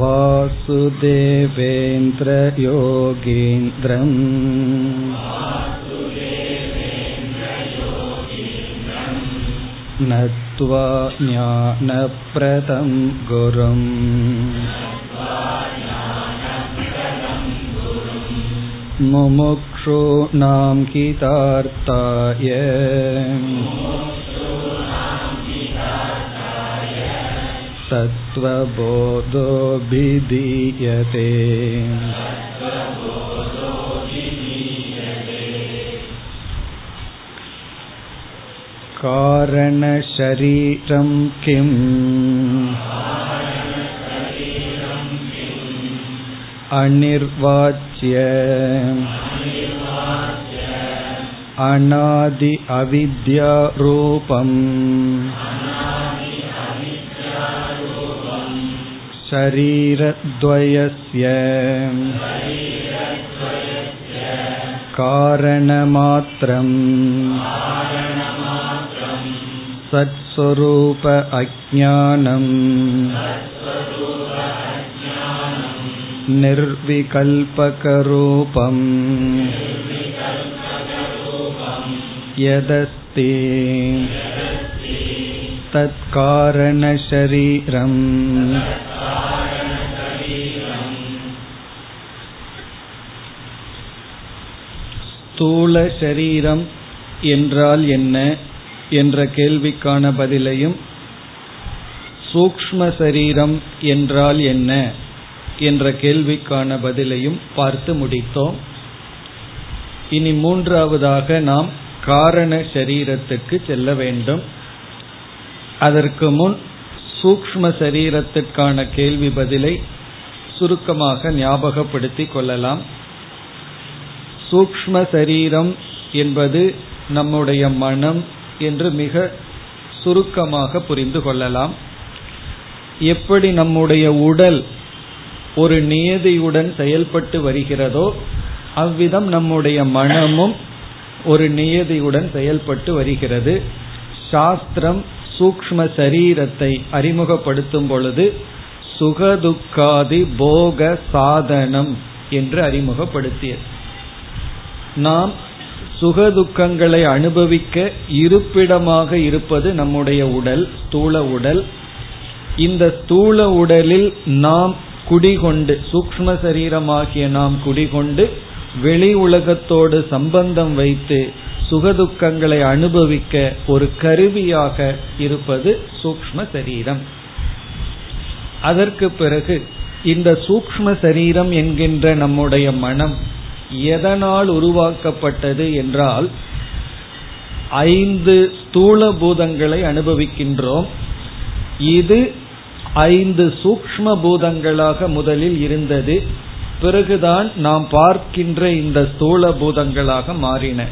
वासुदेवेन्द्रयोगीन्द्रम् नत्वा ज्ञानप्रदं गुरुम् मुमुक्षूणां हितार्थाय तत्त्वबोधोऽभिधीयते कारणशरीरं किम् अनिर्वाच्य अनादि अविद्यारूपम् शरीरद्वयस्य कारणमात्रम् सत्स्वरूप अज्ञानम् निर्विकल्पकरूपम् यदस्ति तत्कारणशरीरम् ஸ்தூல சரீரம் என்றால் என்ன என்ற கேள்விக்கான பதிலையும் சூக்ஷ்ம சரீரம் என்றால் என்ன என்ற கேள்விக்கான பதிலையும் பார்த்து முடித்தோம். இனி மூன்றாவதாக நாம் காரண சரீரத்துக்கு செல்ல வேண்டும். அதற்கு முன் சூக்ஷ்ம சரீரத்திற்கான கேள்வி பதிலை சுருக்கமாக ஞாபகப்படுத்திக் கொள்ளலாம். சூக்ஷ்ம சரீரம் என்பது நம்முடைய மனம் என்று மிக சுருக்கமாக புரிந்து கொள்ளலாம். எப்படி நம்முடைய உடல் ஒரு நியதியுடன் செயல்பட்டு வருகிறதோ அவ்விதம் நம்முடைய மனமும் ஒரு நியதியுடன் செயல்பட்டு வருகிறது. சாஸ்திரம் சூக்ஷ்ம சரீரத்தை அறிமுகப்படுத்தும் பொழுது சுகதுக்காதி போக சாதனம் என்று அறிமுகப்படுத்தியது. நாம் சுகதுக்கங்களை அனுபவிக்க இருப்பிடமாக இருப்பது நம்முடைய உடல் ஸ்தூல உடல். இந்த ஸ்தூல உடலில் நாம் குடிகொண்டு சூக்ம சரீரமாகிய நாம் குடிகொண்டு வெளி உலகத்தோடு சம்பந்தம் வைத்து சுகதுக்கங்களை அனுபவிக்க ஒரு கருவியாக இருப்பது சூக்ம சரீரம். அதற்கு பிறகு இந்த சூக்ம சரீரம் என்கின்ற நம்முடைய மனம் எதனால் உருவாக்கப்பட்டது என்றால் ஐந்து ஸ்தூல பூதங்களை அனுபவிக்கின்றோம். இது ஐந்து சூக்ம பூதங்களாக முதலில் இருந்தது. பிறகுதான் நாம் பார்க்கின்ற இந்த ஸ்தூல பூதங்களாக மாறின.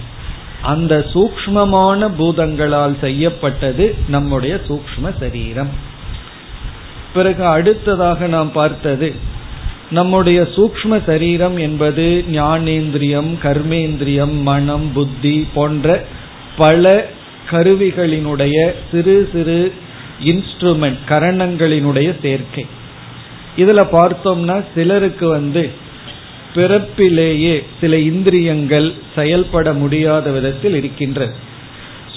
அந்த சூக்மமான பூதங்களால் செய்யப்பட்டது நம்முடைய சூக்ம சரீரம். பிறகு அடுத்ததாக நாம் பார்த்தது நம்முடைய சூக்ம சரீரம் என்பது ஞானேந்திரியம் கர்மேந்திரியம் மனம் புத்தி போன்ற பல கருவிகளினுடைய சிறு சிறு இன்ஸ்ட்ருமெண்ட் கரணங்களினுடைய சேர்க்கை. இதுல பார்த்தோம்னா சிலருக்கு வந்து பிறப்பிலேயே சில இந்திரியங்கள் செயல்பட முடியாத விதத்தில் இருக்கின்றது.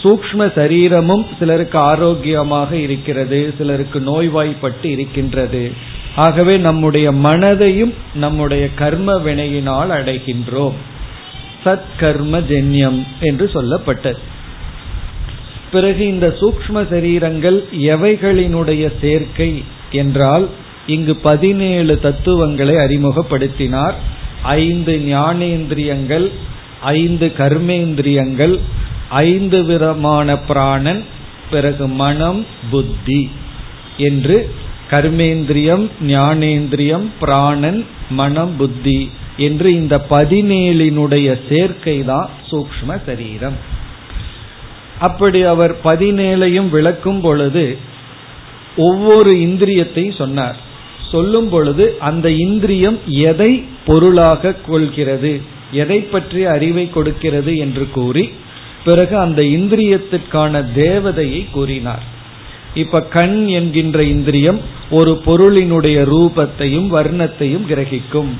சூக்ம சரீரமும் சிலருக்கு ஆரோக்கியமாக இருக்கிறது சிலருக்கு நோய்வாய்ப்பட்டு இருக்கின்றது. ஆகவே நம்முடைய மனதையும் நம்முடைய கர்ம வினையினால் அடைகின்றோம். சத்கர்ம ஜென்யம் என்று சொல்லப்பட்டது. பிறகு இந்த சூக்ம சரீரங்கள் எவைகளினுடைய சேர்க்கை என்றால் இங்கு பதினேழு தத்துவங்களை அறிமுகப்படுத்தினார். ஐந்து ஞானேந்திரியங்கள் ஐந்து கர்மேந்திரியங்கள் ஐந்து விதமான பிராணன் பிறகு மனம் புத்தி என்று கர்மேந்திரியம் ஞானேந்திரியம் பிராணன் மனம் புத்தி என்று இந்த பதினேழினுடைய சேர்க்கை தான் சூக்ம சரீரம். அப்படி அவர் பதினேழையும் விளக்கும் பொழுது ஒவ்வொரு இந்திரியத்தையும் சொன்னார். சொல்லும் பொழுது அந்த இந்திரியம் எதை பொருளாக கொள்கிறது எதை பற்றிய அறிவை கொடுக்கிறது என்று கூறி பிறகு அந்த இந்திரியத்திற்கான தேவதையை கூறினார். இப்ப கண் என்கின்ற இந்திரியம் ஒரு பொருளினுடைய ரூபத்தையும் வர்ணத்தையும் கிரகிக்கும்.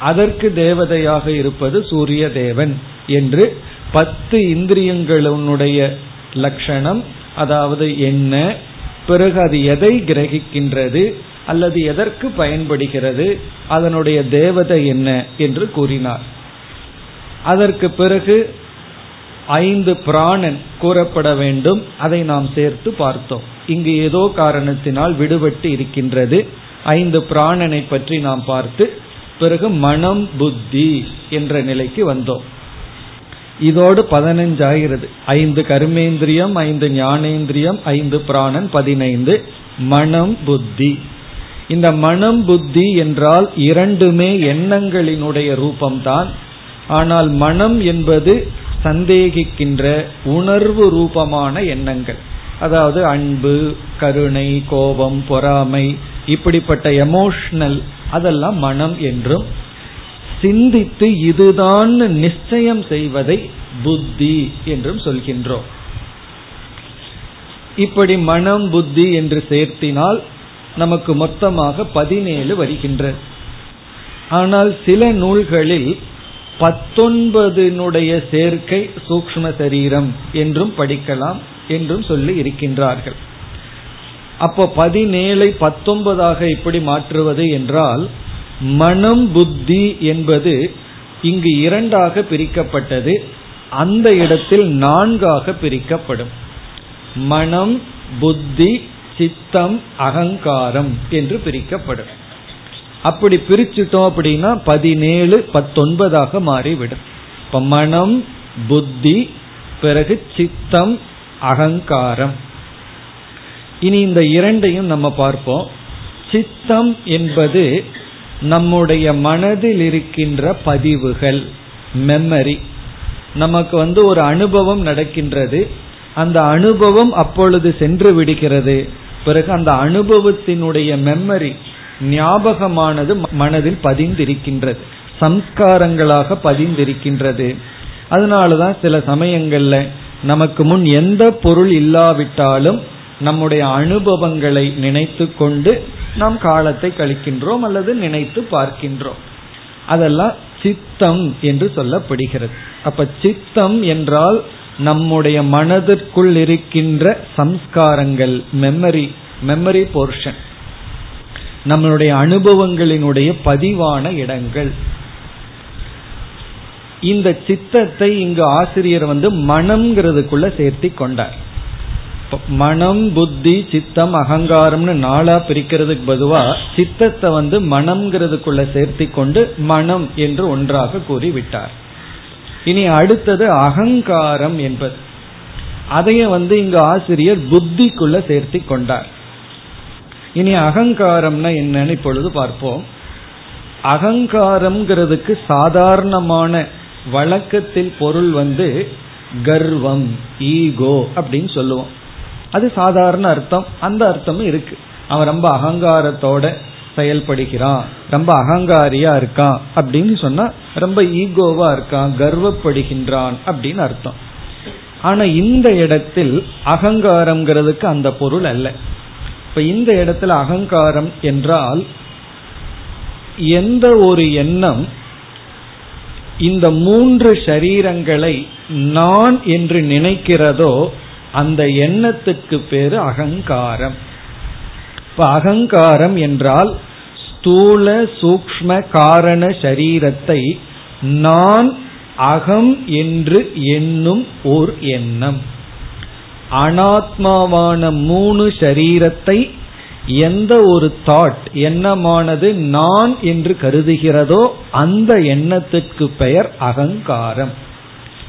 அதற்கு தேவதையாக இருப்பது சூரிய தேவன் என்று பத்து இந்திரியங்களுடைய லட்சணம் அதாவது என்ன பிறகு அது எதை கிரகிக்கின்றது அல்லது எதற்கு பயன்படுகிறது அதனுடைய தேவதை என்ன என்று கூறினார். அதற்கு பிறகு ஐந்து பிராணன் கூறப்பட வேண்டும் அதை நாம் சேர்த்து பார்த்தோம். இங்கு ஏதோ காரணத்தினால் விடுபட்டு இருக்கின்றது. ஐந்து பிராணனை பற்றி நாம் பார்த்து பிறகு மனம் புத்தி என்ற நிலைக்கு வந்தோம். இதோடு பதினஞ்சாகிறது ஐந்து கர்மேந்திரியம் ஐந்து ஞானேந்திரியம் ஐந்து பிராணன் பதினைந்து மனம் புத்தி. இந்த மனம் புத்தி என்றால் இரண்டுமே எண்ணங்களினுடைய ரூபம்தான். ஆனால் மனம் என்பது சந்தேகிக்கின்ற உணர்வு ரூபமான எண்ணங்கள். அதாவது அன்பு கருணை கோபம் பொறாமை இப்படிப்பட்ட எமோஷனல் அதெல்லாம் மனம் என்றும் சிந்தித்து இதுதான் நிச்சயம் செய்வதை புத்தி என்றும் சொல்கின்றோம். இப்படி மனம் புத்தி என்று சேர்த்தினால் நமக்கு மொத்தமாக பதினேழு வருகின்றது ஆனால் சில நூல்களில் பத்தொன்பதினுடைய சேர்க்கை சூக்ம சரீரம் என்றும் படிக்கலாம். என்றும் சொல்லி இருக்கின்றார்கள். அப்போ பதினேழை பத்தொன்பதாக இப்படி மாற்றுவது என்றால் மனம் புத்தி என்பது இங்கு இரண்டாக பிரிக்கப்பட்டது அந்த இடத்தில் நான்காக பிரிக்கப்படும். மனம் புத்தி சித்தம் அகங்காரம் என்று பிரிக்கப்படும். அப்படி பிரிச்சுட்டோம் அப்படின்னா பதினேழு பத்தொன்பதாக மாறிவிடும். இப்ப மனம் புத்தி பிறகு சித்தம் அகங்காரம். இனி இந்த இரண்டையும் நம்ம பார்ப்போம். சித்தம் என்பது நம்முடைய மனதில் இருக்கின்ற பதிவுகள் மெமரி நமக்கு வந்து ஒரு அனுபவம் நடக்கின்றது. அந்த அனுபவம் அப்பொழுது சென்று விடுகிறது. பிறகு அந்த அனுபவத்தினுடைய மெமரி ஞாபகமானது மனதில் பதிந்திருக்கின்றது. சம்ஸ்காரங்களாக பதிந்திருக்கின்றது. அதனாலதான் சில சமயங்கள்ல நமக்கு முன் எந்த பொருள் இல்லாவிட்டாலும் நம்முடைய அனுபவங்களை நினைத்து கொண்டு நாம் காலத்தை கழிக்கின்றோம் அல்லது நினைத்து பார்க்கின்றோம். அதெல்லாம் சித்தம் என்று சொல்லப்படுகிறது. அப்ப சித்தம் என்றால் நம்முடைய மனதிற்குள் இருக்கின்ற சம்ஸ்காரங்கள் மெமரி மெமரி போர்ஷன் நம்மளுடைய அனுபவங்களினுடைய பதிவான இடங்கள். இந்த சித்தத்தை இங்கு ஆசிரியர் வந்து மனம்ங்கிறதுக்குள்ள சேர்த்தி கொண்டார். மனம் புத்தி சித்தம் அகங்காரம்னு நாளா பிரிக்கிறதுக்கு பதுவா சித்தத்தை வந்து மனம்ங்கிறதுக்குள்ள சேர்த்தி கொண்டு மனம் என்று ஒன்றாக கூறிவிட்டார். இனி அடுத்தது அகங்காரம் என்பது. அதைய வந்து இங்கு ஆசிரியர் புத்திக்குள்ள சேர்த்தி கொண்டார். இனி அகங்காரம்னா என்னன்னு இப்பொழுது பார்ப்போம். அகங்காரம்ங்கிறதுக்கு சாதாரணமான வழக்கத்தில் பொருள் வந்து கர்வம் ஈகோ அப்படின்னு சொல்லுவோம். அது சாதாரண அர்த்தம். அந்த அர்த்தமும் இருக்கு. அவன் ரொம்ப அகங்காரத்தோட செயல்படுகிறான். ரொம்ப அகங்காரியா இருக்கான் அப்படின்னு சொன்னா ரொம்ப ஈகோவா இருக்கான் கர்வப்படுகின்றான் அப்படின்னு அர்த்தம். ஆனா இந்த இடத்தில் அகங்காரம்ங்கிறதுக்கு அந்த பொருள் அல்ல. இப்ப இந்த இடத்துல அகங்காரம் என்றால் எந்த ஒரு எண்ணம் இந்த மூன்று ஷரீரங்களை நான் என்று நினைக்கிறதோ அந்த எண்ணத்துக்கு பேரு அகங்காரம். இப்ப அகங்காரம் என்றால் ஸ்தூல சூக்ம காரண சரீரத்தை நான் அகம் என்று எண்ணும் ஓர் எண்ணம். அனாத்மாவான மூணு சரீரத்தை எந்த ஒரு தாட் எண்ணமானது நான் என்று கருதுகிறதோ அந்த எண்ணத்துக்கு பெயர் அகங்காரம்.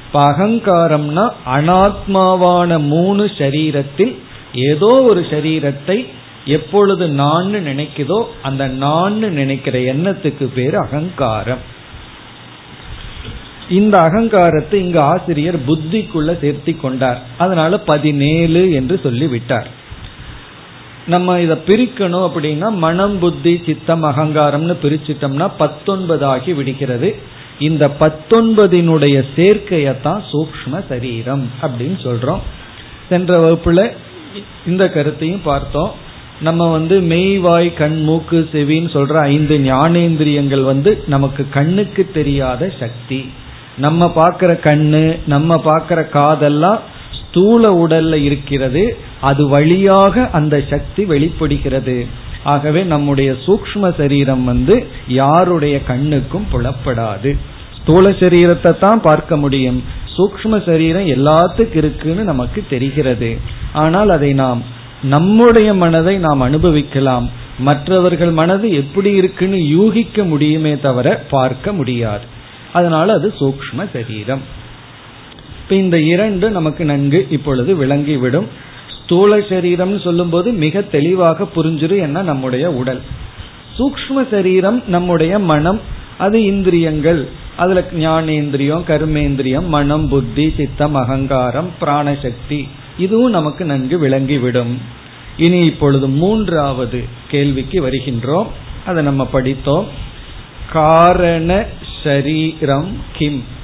இப்ப அகங்காரம்னா அனாத்மாவான மூணு சரீரத்தில் ஏதோ ஒரு சரீரத்தை எப்பொழுது நான் நினைக்குதோ அந்த நான் நினைக்கிற எண்ணத்துக்கு பேர் அகங்காரம். இந்த அகங்காரத்தை இங்கு ஆசிரியர் புத்திக்குள்ள சேர்த்தி கொண்டார். அதனால பதினேழு என்று சொல்லி விட்டார் நம்ம இதை பிரிக்கணும் அப்படின்னா மனம் புத்தி சித்தம் அகங்காரம்னு பிரிச்சிட்டோம்னா பத்தொன்பது ஆகி விடுகிறது. இந்த பத்தொன்பதினுடைய சேர்க்கையத்தான் சூக்ம சரீரம் அப்படின்னு சொல்றோம். சென்ற வகுப்புல இந்த கருத்தையும் பார்த்தோம். நம்ம வந்து மெய்வாய் கண் மூக்கு செவின்னு சொல்ற ஐந்து ஞானேந்திரியங்கள் வந்து நமக்கு கண்ணுக்கு தெரியாத சக்தி. நம்ம பார்க்கிற கண்ணு நம்ம பார்க்கிற காதெல்லாம் ஸ்தூல உடல்ல இருக்கிறது அது வழியாக அந்த சக்தி வெளிப்படுகிறது. ஆகவே நம்முடைய சூக்ம சரீரம் வந்து யாருடைய கண்ணுக்கும் புலப்படாது. ஸ்தூல சரீரத்தை தான் பார்க்க முடியும். சூக்ம சரீரம் எல்லாத்துக்கு இருக்குன்னு நமக்கு தெரிகிறது. ஆனால் அதை நாம் நம்முடைய மனதை நாம் அனுபவிக்கலாம். மற்றவர்கள் மனது எப்படி இருக்குன்னு யூகிக்க முடியுமே தவிர பார்க்க முடியாது. அதனால அது சூக்ம சரீரம். இப்ப இந்த இரண்டு நமக்கு நன்கு இப்பொழுது விளங்கிவிடும். ஸ்தூல சரீரம் சொல்லும்போது மிக தெளிவாக புரிஞ்சிடும் என்ன நம்முடைய உடல். சூக்ம சரீரம் நம்முடைய மனம் அது இந்திரியங்கள். அதுல ஞானேந்திரியம் கர்மேந்திரியம் மனம் புத்தி சித்தம் அகங்காரம் பிராணசக்தி இதுவும் நமக்கு நன்கு விளங்கிவிடும். இனி இப்பொழுது மூன்றாவது கேள்விக்கு வருகின்றோம். அதை நம்ம படித்தோம். காரண சரீரம் கிம்?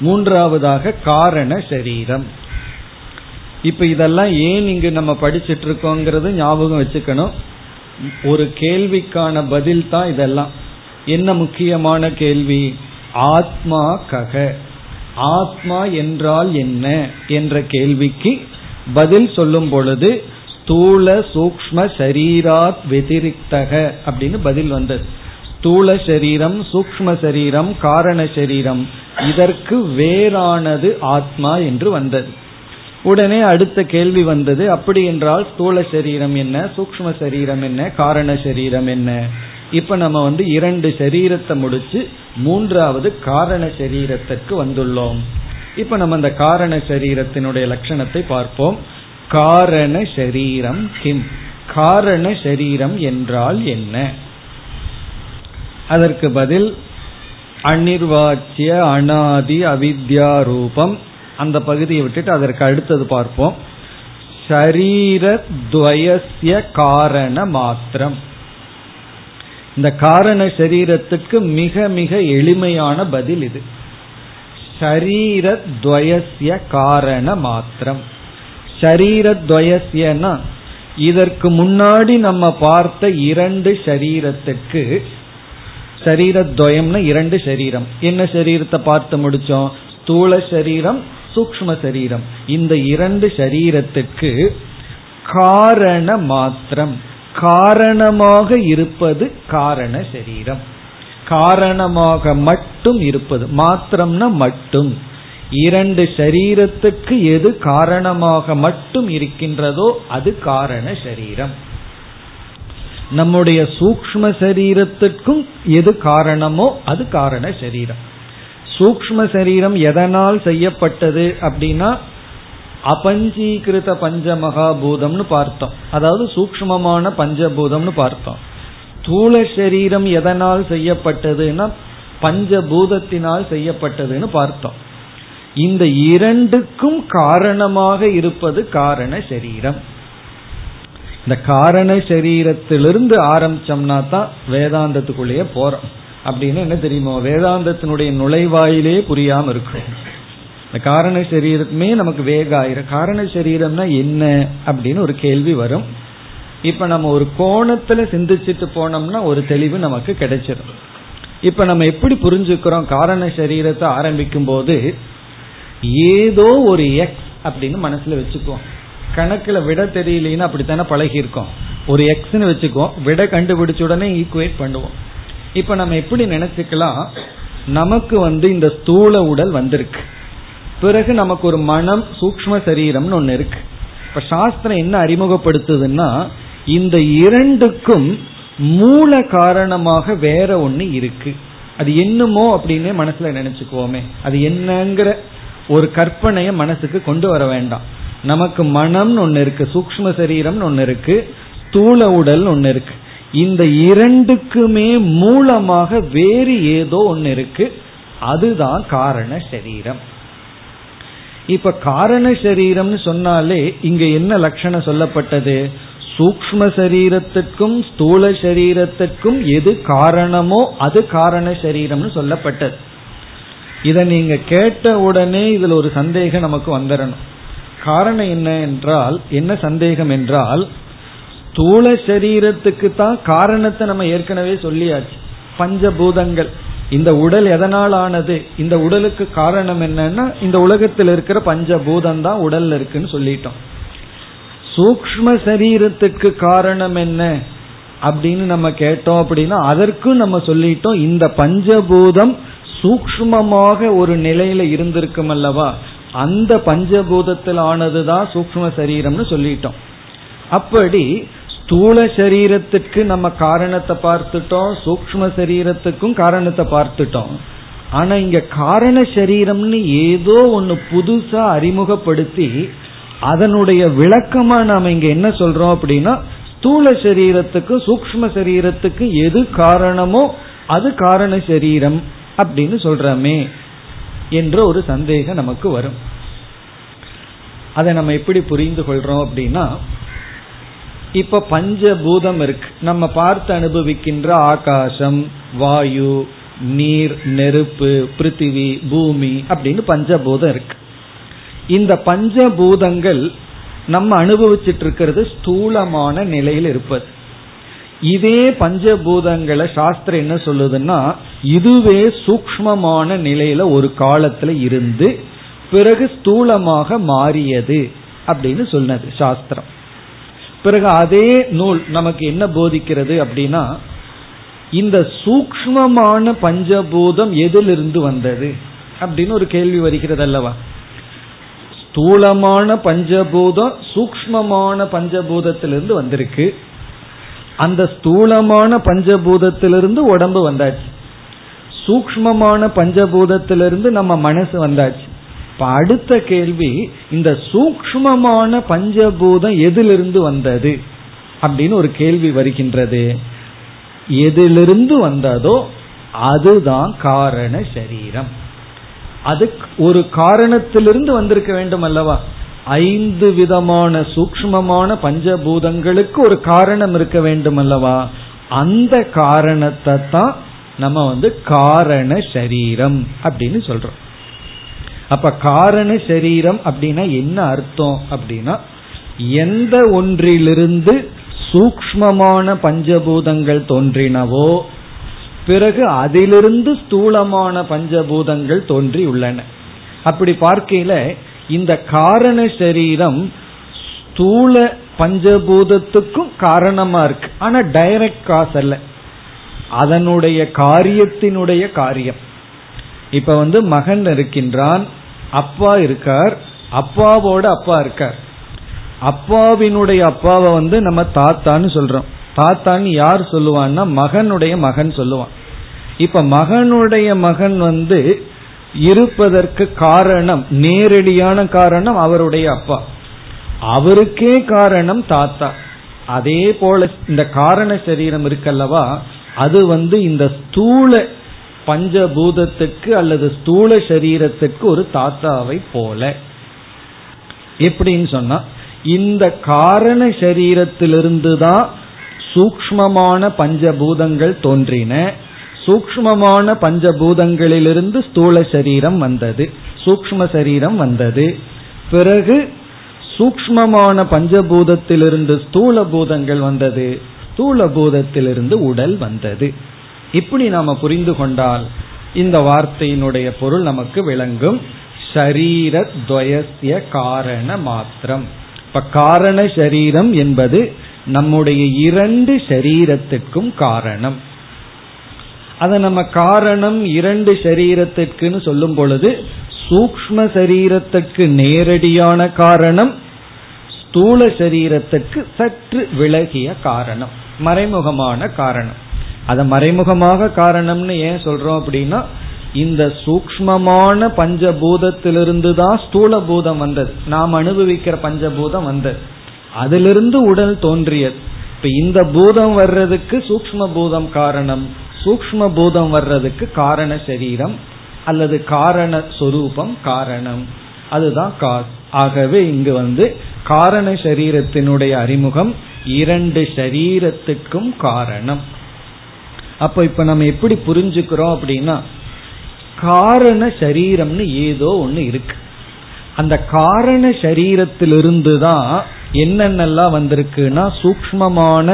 மூன்றாவதாக காரண சரீரம். இப்ப இதெல்லாம் ஏன் இங்கு நம்ம படிச்சிட்டு இருக்கோங்கிறது ஞாபகம் வச்சுக்கணும். ஒரு கேள்விக்கான பதில் தான் இதெல்லாம். என்ன முக்கியமான கேள்வி? ஆத்மா கக. ஆத்மா என்றால் என்ன என்ற கேள்விக்கு பதில் சொல்லும் பொழுது ஸ்தூல சூக்ம சரீராத் வெதிரிக்தக அப்படின்னு பதில் வந்தது. ஸ்தூல சரீரம் சூக்ம சரீரம் காரண சரீரம். இதற்கு வேறானது ஆத்மா என்று வந்தது. உடனே அடுத்த கேள்வி வந்தது அப்படி என்றால் ஸ்தூல சரீரம் என்ன சூக்ம சரீரம் என்ன காரண சரீரம் என்ன? இப்ப நம்ம வந்து இரண்டு சரீரத்தை முடிச்சு மூன்றாவது காரண சரீரத்திற்கு வந்துள்ளோம். இப்ப நம்ம அந்த காரண சரீரத்தினுடைய லட்சணத்தை பார்ப்போம். காரண சரீரம் கிம். காரண சரீரம் என்றால் என்ன? அதற்கு பதில் அனிர்வாச்சிய அனாதி அவித்யா ரூபம். அந்த பகுதியை விட்டுட்டு அதற்கு அடுத்தது பார்ப்போம். சரீரத்வயசிய காரண மாத்திரம். இந்த காரண சரீரத்துக்கு மிக மிக எளிமையான பதில் இது. ஷரீரத்வயசிய காரண மாத்திரம். ஷரீரத்வயசியனா இதற்கு முன்னாடி நம்ம பார்த்த இரண்டு ஷரீரத்துக்கு சரீரத்வயம்னு இரண்டு சரீரம். என்ன சரீரத்தை பார்த்து முடிச்சோம்? ஸ்தூல சரீரம் சூக்ம சரீரம். இந்த இரண்டு சரீரத்துக்கு காரண மாத்திரம். காரணமாக இருப்பது காரண சரீரம். காரணமாக மட்டும் இருப்பது. மாத்திரம்னா மட்டும். இரண்டு சரீரத்துக்கு எது காரணமாக மட்டும் இருக்கின்றதோ அது காரண சரீரம். நம்முடைய சூக்ம சரீரத்திற்கும் எது காரணமோ அது காரண சரீரம். சூக்ம சரீரம் எதனால் செய்யப்பட்டது அப்படின்னா அபஞ்சீகிருத பஞ்ச மகாபூதம்னு பார்த்தோம். அதாவது சூக்மமான பஞ்சபூதம்னு பார்த்தோம். ஸ்தூல சரீரம் எதனால் செய்யப்பட்டதுன்னா பஞ்சபூதத்தினால் செய்யப்பட்டதுன்னு பார்த்தோம். இந்த இரண்டுக்கும் காரணமாக இருப்பது காரண சரீரம். இந்த காரண சரீரத்திலிருந்து ஆரம்பிச்சோம்னா தான் வேதாந்தத்துக்குள்ளேயே போறோம். அப்படின்னு என்ன தெரியுமோ வேதாந்தத்தினுடைய நுழைவாயிலே புரியாம இருக்கும். இந்த காரண சரீரமே நமக்கு வேக ஆயிரும் காரண சரீரம்னா என்ன அப்படின்னு ஒரு கேள்வி வரும். இப்ப நம்ம ஒரு கோணத்துல சிந்திச்சுட்டு போனோம்னா ஒரு தெளிவு நமக்கு கிடைச்சிடும் இப்ப நம்ம எப்படி புரிஞ்சுக்கிறோம் காரண சரீரத்தை ஆரம்பிக்கும் போது ஏதோ ஒரு எக்ஸ் அப்படின்னு மனசுல வச்சுக்குவோம். கணக்குல விட தெரியலன்னு அப்படித்தானே பழகிருக்கோம் ஒரு எக்ஸ்னு வச்சுக்குவோம் விட கண்டுபிடிச்ச உடனே ஈக்குவேட் பண்ணுவோம். இப்ப நம்ம எப்படி நினைச்சுக்கலாம்? நமக்கு வந்து இந்த ஸ்தூல உடல் வந்திருக்கு. பிறகு நமக்கு ஒரு மனம் சூக்ம சரீரம்னு ஒன்னு இருக்கு. இப்ப சாஸ்திரம் என்ன அறிமுகப்படுத்துதுன்னா இந்த இரண்டுக்கும் மூல காரணமாக வேற ஒண்ணு இருக்கு. அது என்னமோ அப்படின்னு மனசுல நினைச்சுக்குவோமே. அது என்னங்கிற ஒரு கற்பனைய மனசுக்கு கொண்டு வர வேண்டாம். நமக்கு மனம்னு ஒன்னு இருக்கு சூக்ம சரீரம்னு ஒன்னு இருக்கு ஸ்தூல உடல் ஒன்னு இருக்கு. இந்த இரண்டுக்குமே மூலமாக வேறு ஏதோ ஒன்னு இருக்கு. அதுதான் காரண சரீரம். இப்ப காரண சரீரம்னு சொன்னாலே இங்க என்ன லட்சணம் சொல்லப்பட்டது? சூக்ம சரீரத்துக்கும் ஸ்தூல சரீரத்துக்கும் எது காரணமோ அது காரண சரீரம்னு சொல்லப்பட்டது. இதை நீங்க கேட்ட உடனே இதுல ஒரு சந்தேகம் நமக்கு வந்துடணும் காரணம் என்ன என்றால் என்ன சந்தேகம் என்றால் ஸ்தூல சரீரத்துக்கு தான் காரணத்தை நம்ம ஏற்கனவே சொல்லியாச்சு. பஞ்சபூதங்கள். இந்த உடல் எதனால் ஆனது இந்த உடலுக்கு காரணம் என்னன்னா இந்த உலகத்தில் இருக்கிற பஞ்சபூதம் தான் உடல்ல இருக்குன்னு சொல்லிட்டோம். சூக்ம சரீரத்துக்கு காரணம் என்ன அப்படின்னு நம்ம கேட்டோம் அப்படின்னா அதற்கும் நம்ம சொல்லிட்டோம் இந்த பஞ்சபூதம் சூக்மமாக ஒரு நிலையில இருந்திருக்கும் அல்லவா? அந்த பஞ்சபூதத்தில் ஆனதுதான் சூக்ம சரீரம்னு சொல்லிட்டோம். அப்படி ஸ்தூல சரீரத்துக்கு நம்ம காரணத்தை பார்த்துட்டோம் சூக்ம சரீரத்துக்கும் காரணத்தை பார்த்துட்டோம். ஆனா இங்க காரண சரீரம்னு ஏதோ ஒன்னு புதுசா அறிமுகப்படுத்தி அதனுடைய விளக்கமா நாம இங்க என்ன சொல்றோம் அப்படின்னா ஸ்தூல சரீரத்துக்கும் சூக்ம சரீரத்துக்கு எது காரணமோ அது காரண சரீரம் அப்படின்னு சொல்றமே. என்ற ஒரு சந்தேகம் நமக்கு வரும். அதை நம்ம எப்படி புரிந்து கொள்றோம் அப்படின்னா இப்ப பஞ்சபூதம் இருக்கு. நம்ம பார்த்து அனுபவிக்கின்ற ஆகாசம் வாயு நீர் நெருப்பு பிருத்திவி பூமி அப்படின்னு பஞ்சபூதம் இருக்கு. இந்த பஞ்சபூதங்கள் நம்ம அனுபவிச்சுட்டு இருக்கிறது ஸ்தூலமான நிலையில் இருப்பது. இதே பஞ்சபூதங்களை சாஸ்திரம் என்ன சொல்லுதுன்னா இதுவே சூக்மமான நிலையில ஒரு காலத்துல இருந்து பிறகு ஸ்தூலமாக மாறியது அப்படின்னு சொன்னது சாஸ்திரம். பிறகு அதே நூல் நமக்கு என்ன போதிக்கிறது அப்படின்னா இந்த சூக்மமான பஞ்சபூதம் எதிலிருந்து வந்தது அப்படின்னு ஒரு கேள்வி வருகிறது அல்லவா? ஸ்தூலமான பஞ்சபூதம் சூக்மமான பஞ்சபூதத்திலிருந்து வந்திருக்கு. அந்த ஸ்தூலமான பஞ்சபூதத்திலிருந்து உடம்பு வந்தாச்சு. சூக்மமான பஞ்சபூதத்திலிருந்து நம்ம மனசு வந்தாச்சு. இப்ப அடுத்த கேள்வி இந்த சூக்மமான பஞ்சபூதம் எதிலிருந்து வந்தது? அப்படின்னு ஒரு கேள்வி வருகின்றது. எதிலிருந்து வந்ததோ அதுதான் காரண சரீரம். அது ஒரு காரணத்திலிருந்து வந்திருக்க வேண்டும் அல்லவா? ஐந்து விதமான சூக்மமான பஞ்சபூதங்களுக்கு ஒரு காரணம் இருக்க வேண்டும் அல்லவா அந்த காரணத்தை தான் நம்ம வந்து காரண சரீரம் அப்படின்னு சொல்றோம். அப்ப காரண சரீரம் அப்படின்னா என்ன அர்த்தம் அப்படின்னா எந்த ஒன்றிலிருந்து சூக்மமான பஞ்சபூதங்கள் தோன்றினவோ பிறகு அதிலிருந்து ஸ்தூலமான பஞ்சபூதங்கள் தோன்றி உள்ளன. அப்படி பார்க்கையில இந்த காரண சரீரம் ஸ்தூல பஞ்சபூதத்துக்கும் காரணமா இருக்கு. ஆனா டைரக்ட் காஸ் அல்ல. அதனுடைய காரியத்தினுடைய காரியம். இப்ப வந்து மகன் இருக்கின்றான் அப்பா இருக்கார் அப்பாவோட அப்பா இருக்கார். அப்பாவினுடைய அப்பாவை வந்து நம்ம தாத்தான்னு சொல்றோம். தாத்தான்னு யார் சொல்லுவான்னா மகனுடைய மகன் சொல்லுவான். இப்ப மகனுடைய மகன் வந்து இருப்பதற்கு காரணம் நேரடியான காரணம் அவருடைய அப்பா. அவருக்கே காரணம் தாத்தா. அதே போல இந்த காரண சரீரம் இருக்கல்லவா அது வந்து இந்த ஸ்தூல பஞ்சபூதத்துக்கு அல்லது ஸ்தூல சரீரத்துக்கு ஒரு தாத்தாவை போல. எப்படின்னு சொன்னா இந்த காரண சரீரத்திலிருந்து தான் சூக்மமான பஞ்சபூதங்கள் தோன்றின. சூக்மமான பஞ்சபூதங்களிலிருந்து ஸ்தூல சரீரம் வந்தது. சூக்ம சரீரம் வந்தது. பிறகு சூக்மமான பஞ்சபூதத்திலிருந்து ஸ்தூல பூதங்கள் வந்தது. ஸ்தூல பூதத்திலிருந்து உடல் வந்தது. இப்படி நாம புரிந்து கொண்டால் இந்த வார்த்தையினுடைய பொருள் நமக்கு விளங்கும். ஷரீரத்வயசிய காரண மாத்திரம். இப்ப காரண சரீரம் என்பது நம்முடைய இரண்டு சரீரத்துக்கும் காரணம். அதை நம்ம காரணம் இரண்டு சரீரத்திற்குன்னு சொல்லும் பொழுது சூக்ம சரீரத்துக்கு நேரடியான காரணம் ஸ்தூல சரீரத்துக்கு சற்று விலகிய காரணம் மறைமுகமான காரணம். அதை மறைமுகமாக காரணம்னு ஏன் சொல்றோம் அப்படின்னா இந்த சூக்மமான பஞ்சபூதத்திலிருந்து தான் ஸ்தூல பூதம் வந்தது. நாம் அனுபவிக்கிற பஞ்சபூதம் வந்தது. அதிலிருந்து உடல் தோன்றியது. இப்ப இந்த பூதம் வர்றதுக்கு சூக்ம பூதம் காரணம். சூக்ம பூதம் வர்றதுக்கு காரண சரீரம் அல்லது காரண சொரூபம் காரணம். அதுதான் காஸ் ஆகவே இங்கு வந்து காரண சரீரத்தினுடைய அறிமுகம் இரண்டு சரீரத்துக்கும் காரணம். அப்ப இப்ப நம்ம எப்படி புரிஞ்சுக்கிறோம் அப்படின்னா காரண சரீரம்னு ஏதோ ஒண்ணு இருக்கு. அந்த காரண சரீரத்திலிருந்து தான் என்னென்னலாம் வந்திருக்குன்னா சூக்மமான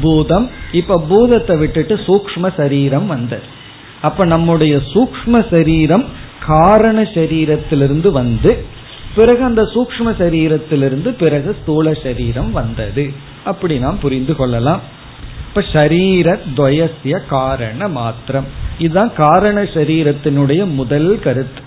பூதம். இப்ப பூதத்தை விட்டுட்டு சூக்ம சரீரம் வந்தது. அப்ப நம்முடைய சூக்ம சரீரம் காரண சரீரத்திலிருந்து வந்து பிறகு அந்த சூக்ம சரீரத்திலிருந்து பிறகு ஸ்தூல சரீரம் வந்தது. அப்படி நாம் புரிந்து கொள்ளலாம். இப்ப ஷரீர துவயசிய காரண மாத்திரம். இதுதான் காரண சரீரத்தினுடைய முதல் கருத்து.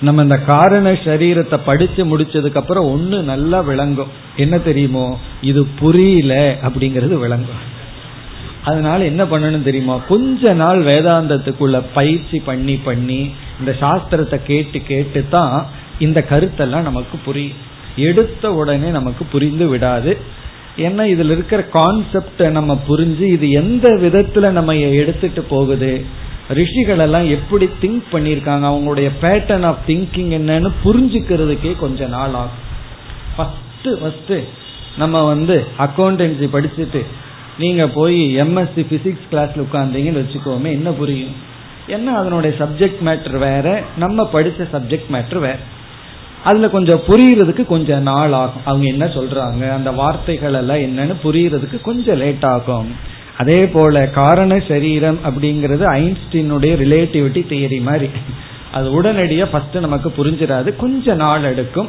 நம்ம இந்த காரண சரீரத்தை படிச்சு முடிச்சதுக்கு அப்புறம் ஒன்னு நல்லா விளங்கும். என்ன தெரியுமோ? இது புரியல அப்படிங்கறது விளங்கும். அதனால என்ன பண்ணணும் தெரியுமா? கொஞ்ச நாள் வேதாந்தத்துக்குள்ள பயிற்சி பண்ணி பண்ணி இந்த சாஸ்திரத்தை கேட்டு கேட்டு தான் இந்த கருத்தெல்லாம் நமக்கு புரியும். எடுத்த உடனே நமக்கு புரிந்து விடாது. ஏன்னா இதுல இருக்கிற கான்செப்ட நம்ம புரிஞ்சு இது எந்த விதத்துல நம்ம எடுத்துட்டு போகுது? ரிஷிகள் எல்லாம் எப்படி திங்க் பண்ணியிருக்காங்க? அவங்களுடைய பேட்டர்ன் ஆஃப் திங்கிங் என்னன்னு புரிஞ்சுக்கிறதுக்கே கொஞ்ச நாள் ஆகும். ஃபர்ஸ்ட் ஃபர்ஸ்ட் நம்ம வந்து அக்கௌண்டன்சி படிச்சுட்டு நீங்க போய் எம்எஸ்சி பிசிக்ஸ் கிளாஸ்ல உட்காந்தீங்கன்னு வச்சுக்கோமே என்ன புரியும்? ஏன்னா அதனுடைய சப்ஜெக்ட் மேட்ரு வேற? நம்ம படிச்ச சப்ஜெக்ட் மேட்ரு வேற. அதுல கொஞ்சம் புரியறதுக்கு கொஞ்சம் நாள் ஆகும். அவங்க என்ன சொல்றாங்க? அந்த வார்த்தைகள் எல்லாம் என்னன்னு புரியறதுக்கு கொஞ்சம் லேட் ஆகும். அதே போல காரண சரீரம் அப்படிங்கிறது ஐன்ஸ்டீனுடைய ரிலேட்டிவிட்டி தியரி மாதிரி. அது உடனடியாக ஃபர்ஸ்ட் நமக்கு புரிஞ்சிடாது. கொஞ்ச நாள் எடுக்கும்.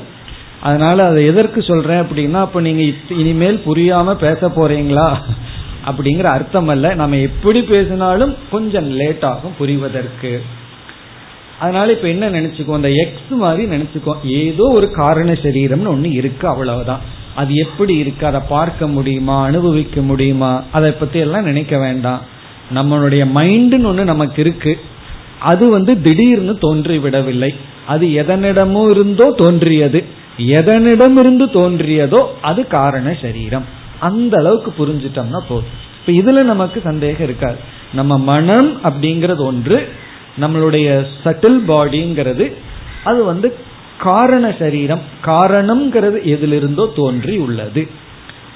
அதனால அதை எதற்கு சொல்றேன் அப்படின்னா அப்ப நீங்க இனிமேல் புரியாம பேச போறீங்களா? அப்படிங்கிற அர்த்தம் அல்ல. நம்ம எப்படி பேசினாலும் கொஞ்சம் லேட் ஆகும் புரிவதற்கு. அதனால இப்ப என்ன நினைச்சுக்கோ அந்த எக்ஸ் மாதிரி நினைச்சுக்கோ ஏதோ ஒரு காரண சரீரம்னு ஒண்ணு இருக்கு அவ்வளவுதான். அது எப்படி இருக்கு? அதை பார்க்க முடியுமா? அனுபவிக்க முடியுமா? அதை பத்தி எல்லாம் நினைக்க வேண்டாம். நம்மளுடைய மைண்டுன்னு ஒண்ணு நமக்கு இருக்கு. அது வந்து திடீர்னு தோன்றி விடவில்லை. அது எதனிடமோ இருந்தோ தோன்றியது. எதனிடம் இருந்து தோன்றியதோ அது காரண சரீரம். அந்த அளவுக்கு புரிஞ்சிட்டோம்னா போதும். இப்ப இதுல நமக்கு சந்தேகம் இருக்காது. நம்ம மனம் அப்படிங்கறது ஒன்று நம்மளுடைய சட்டில் பாடிங்கிறது அது வந்து காரண சரீரம் காரணம்ங்கிறது எதிலிருந்தோ தோன்றி உள்ளது.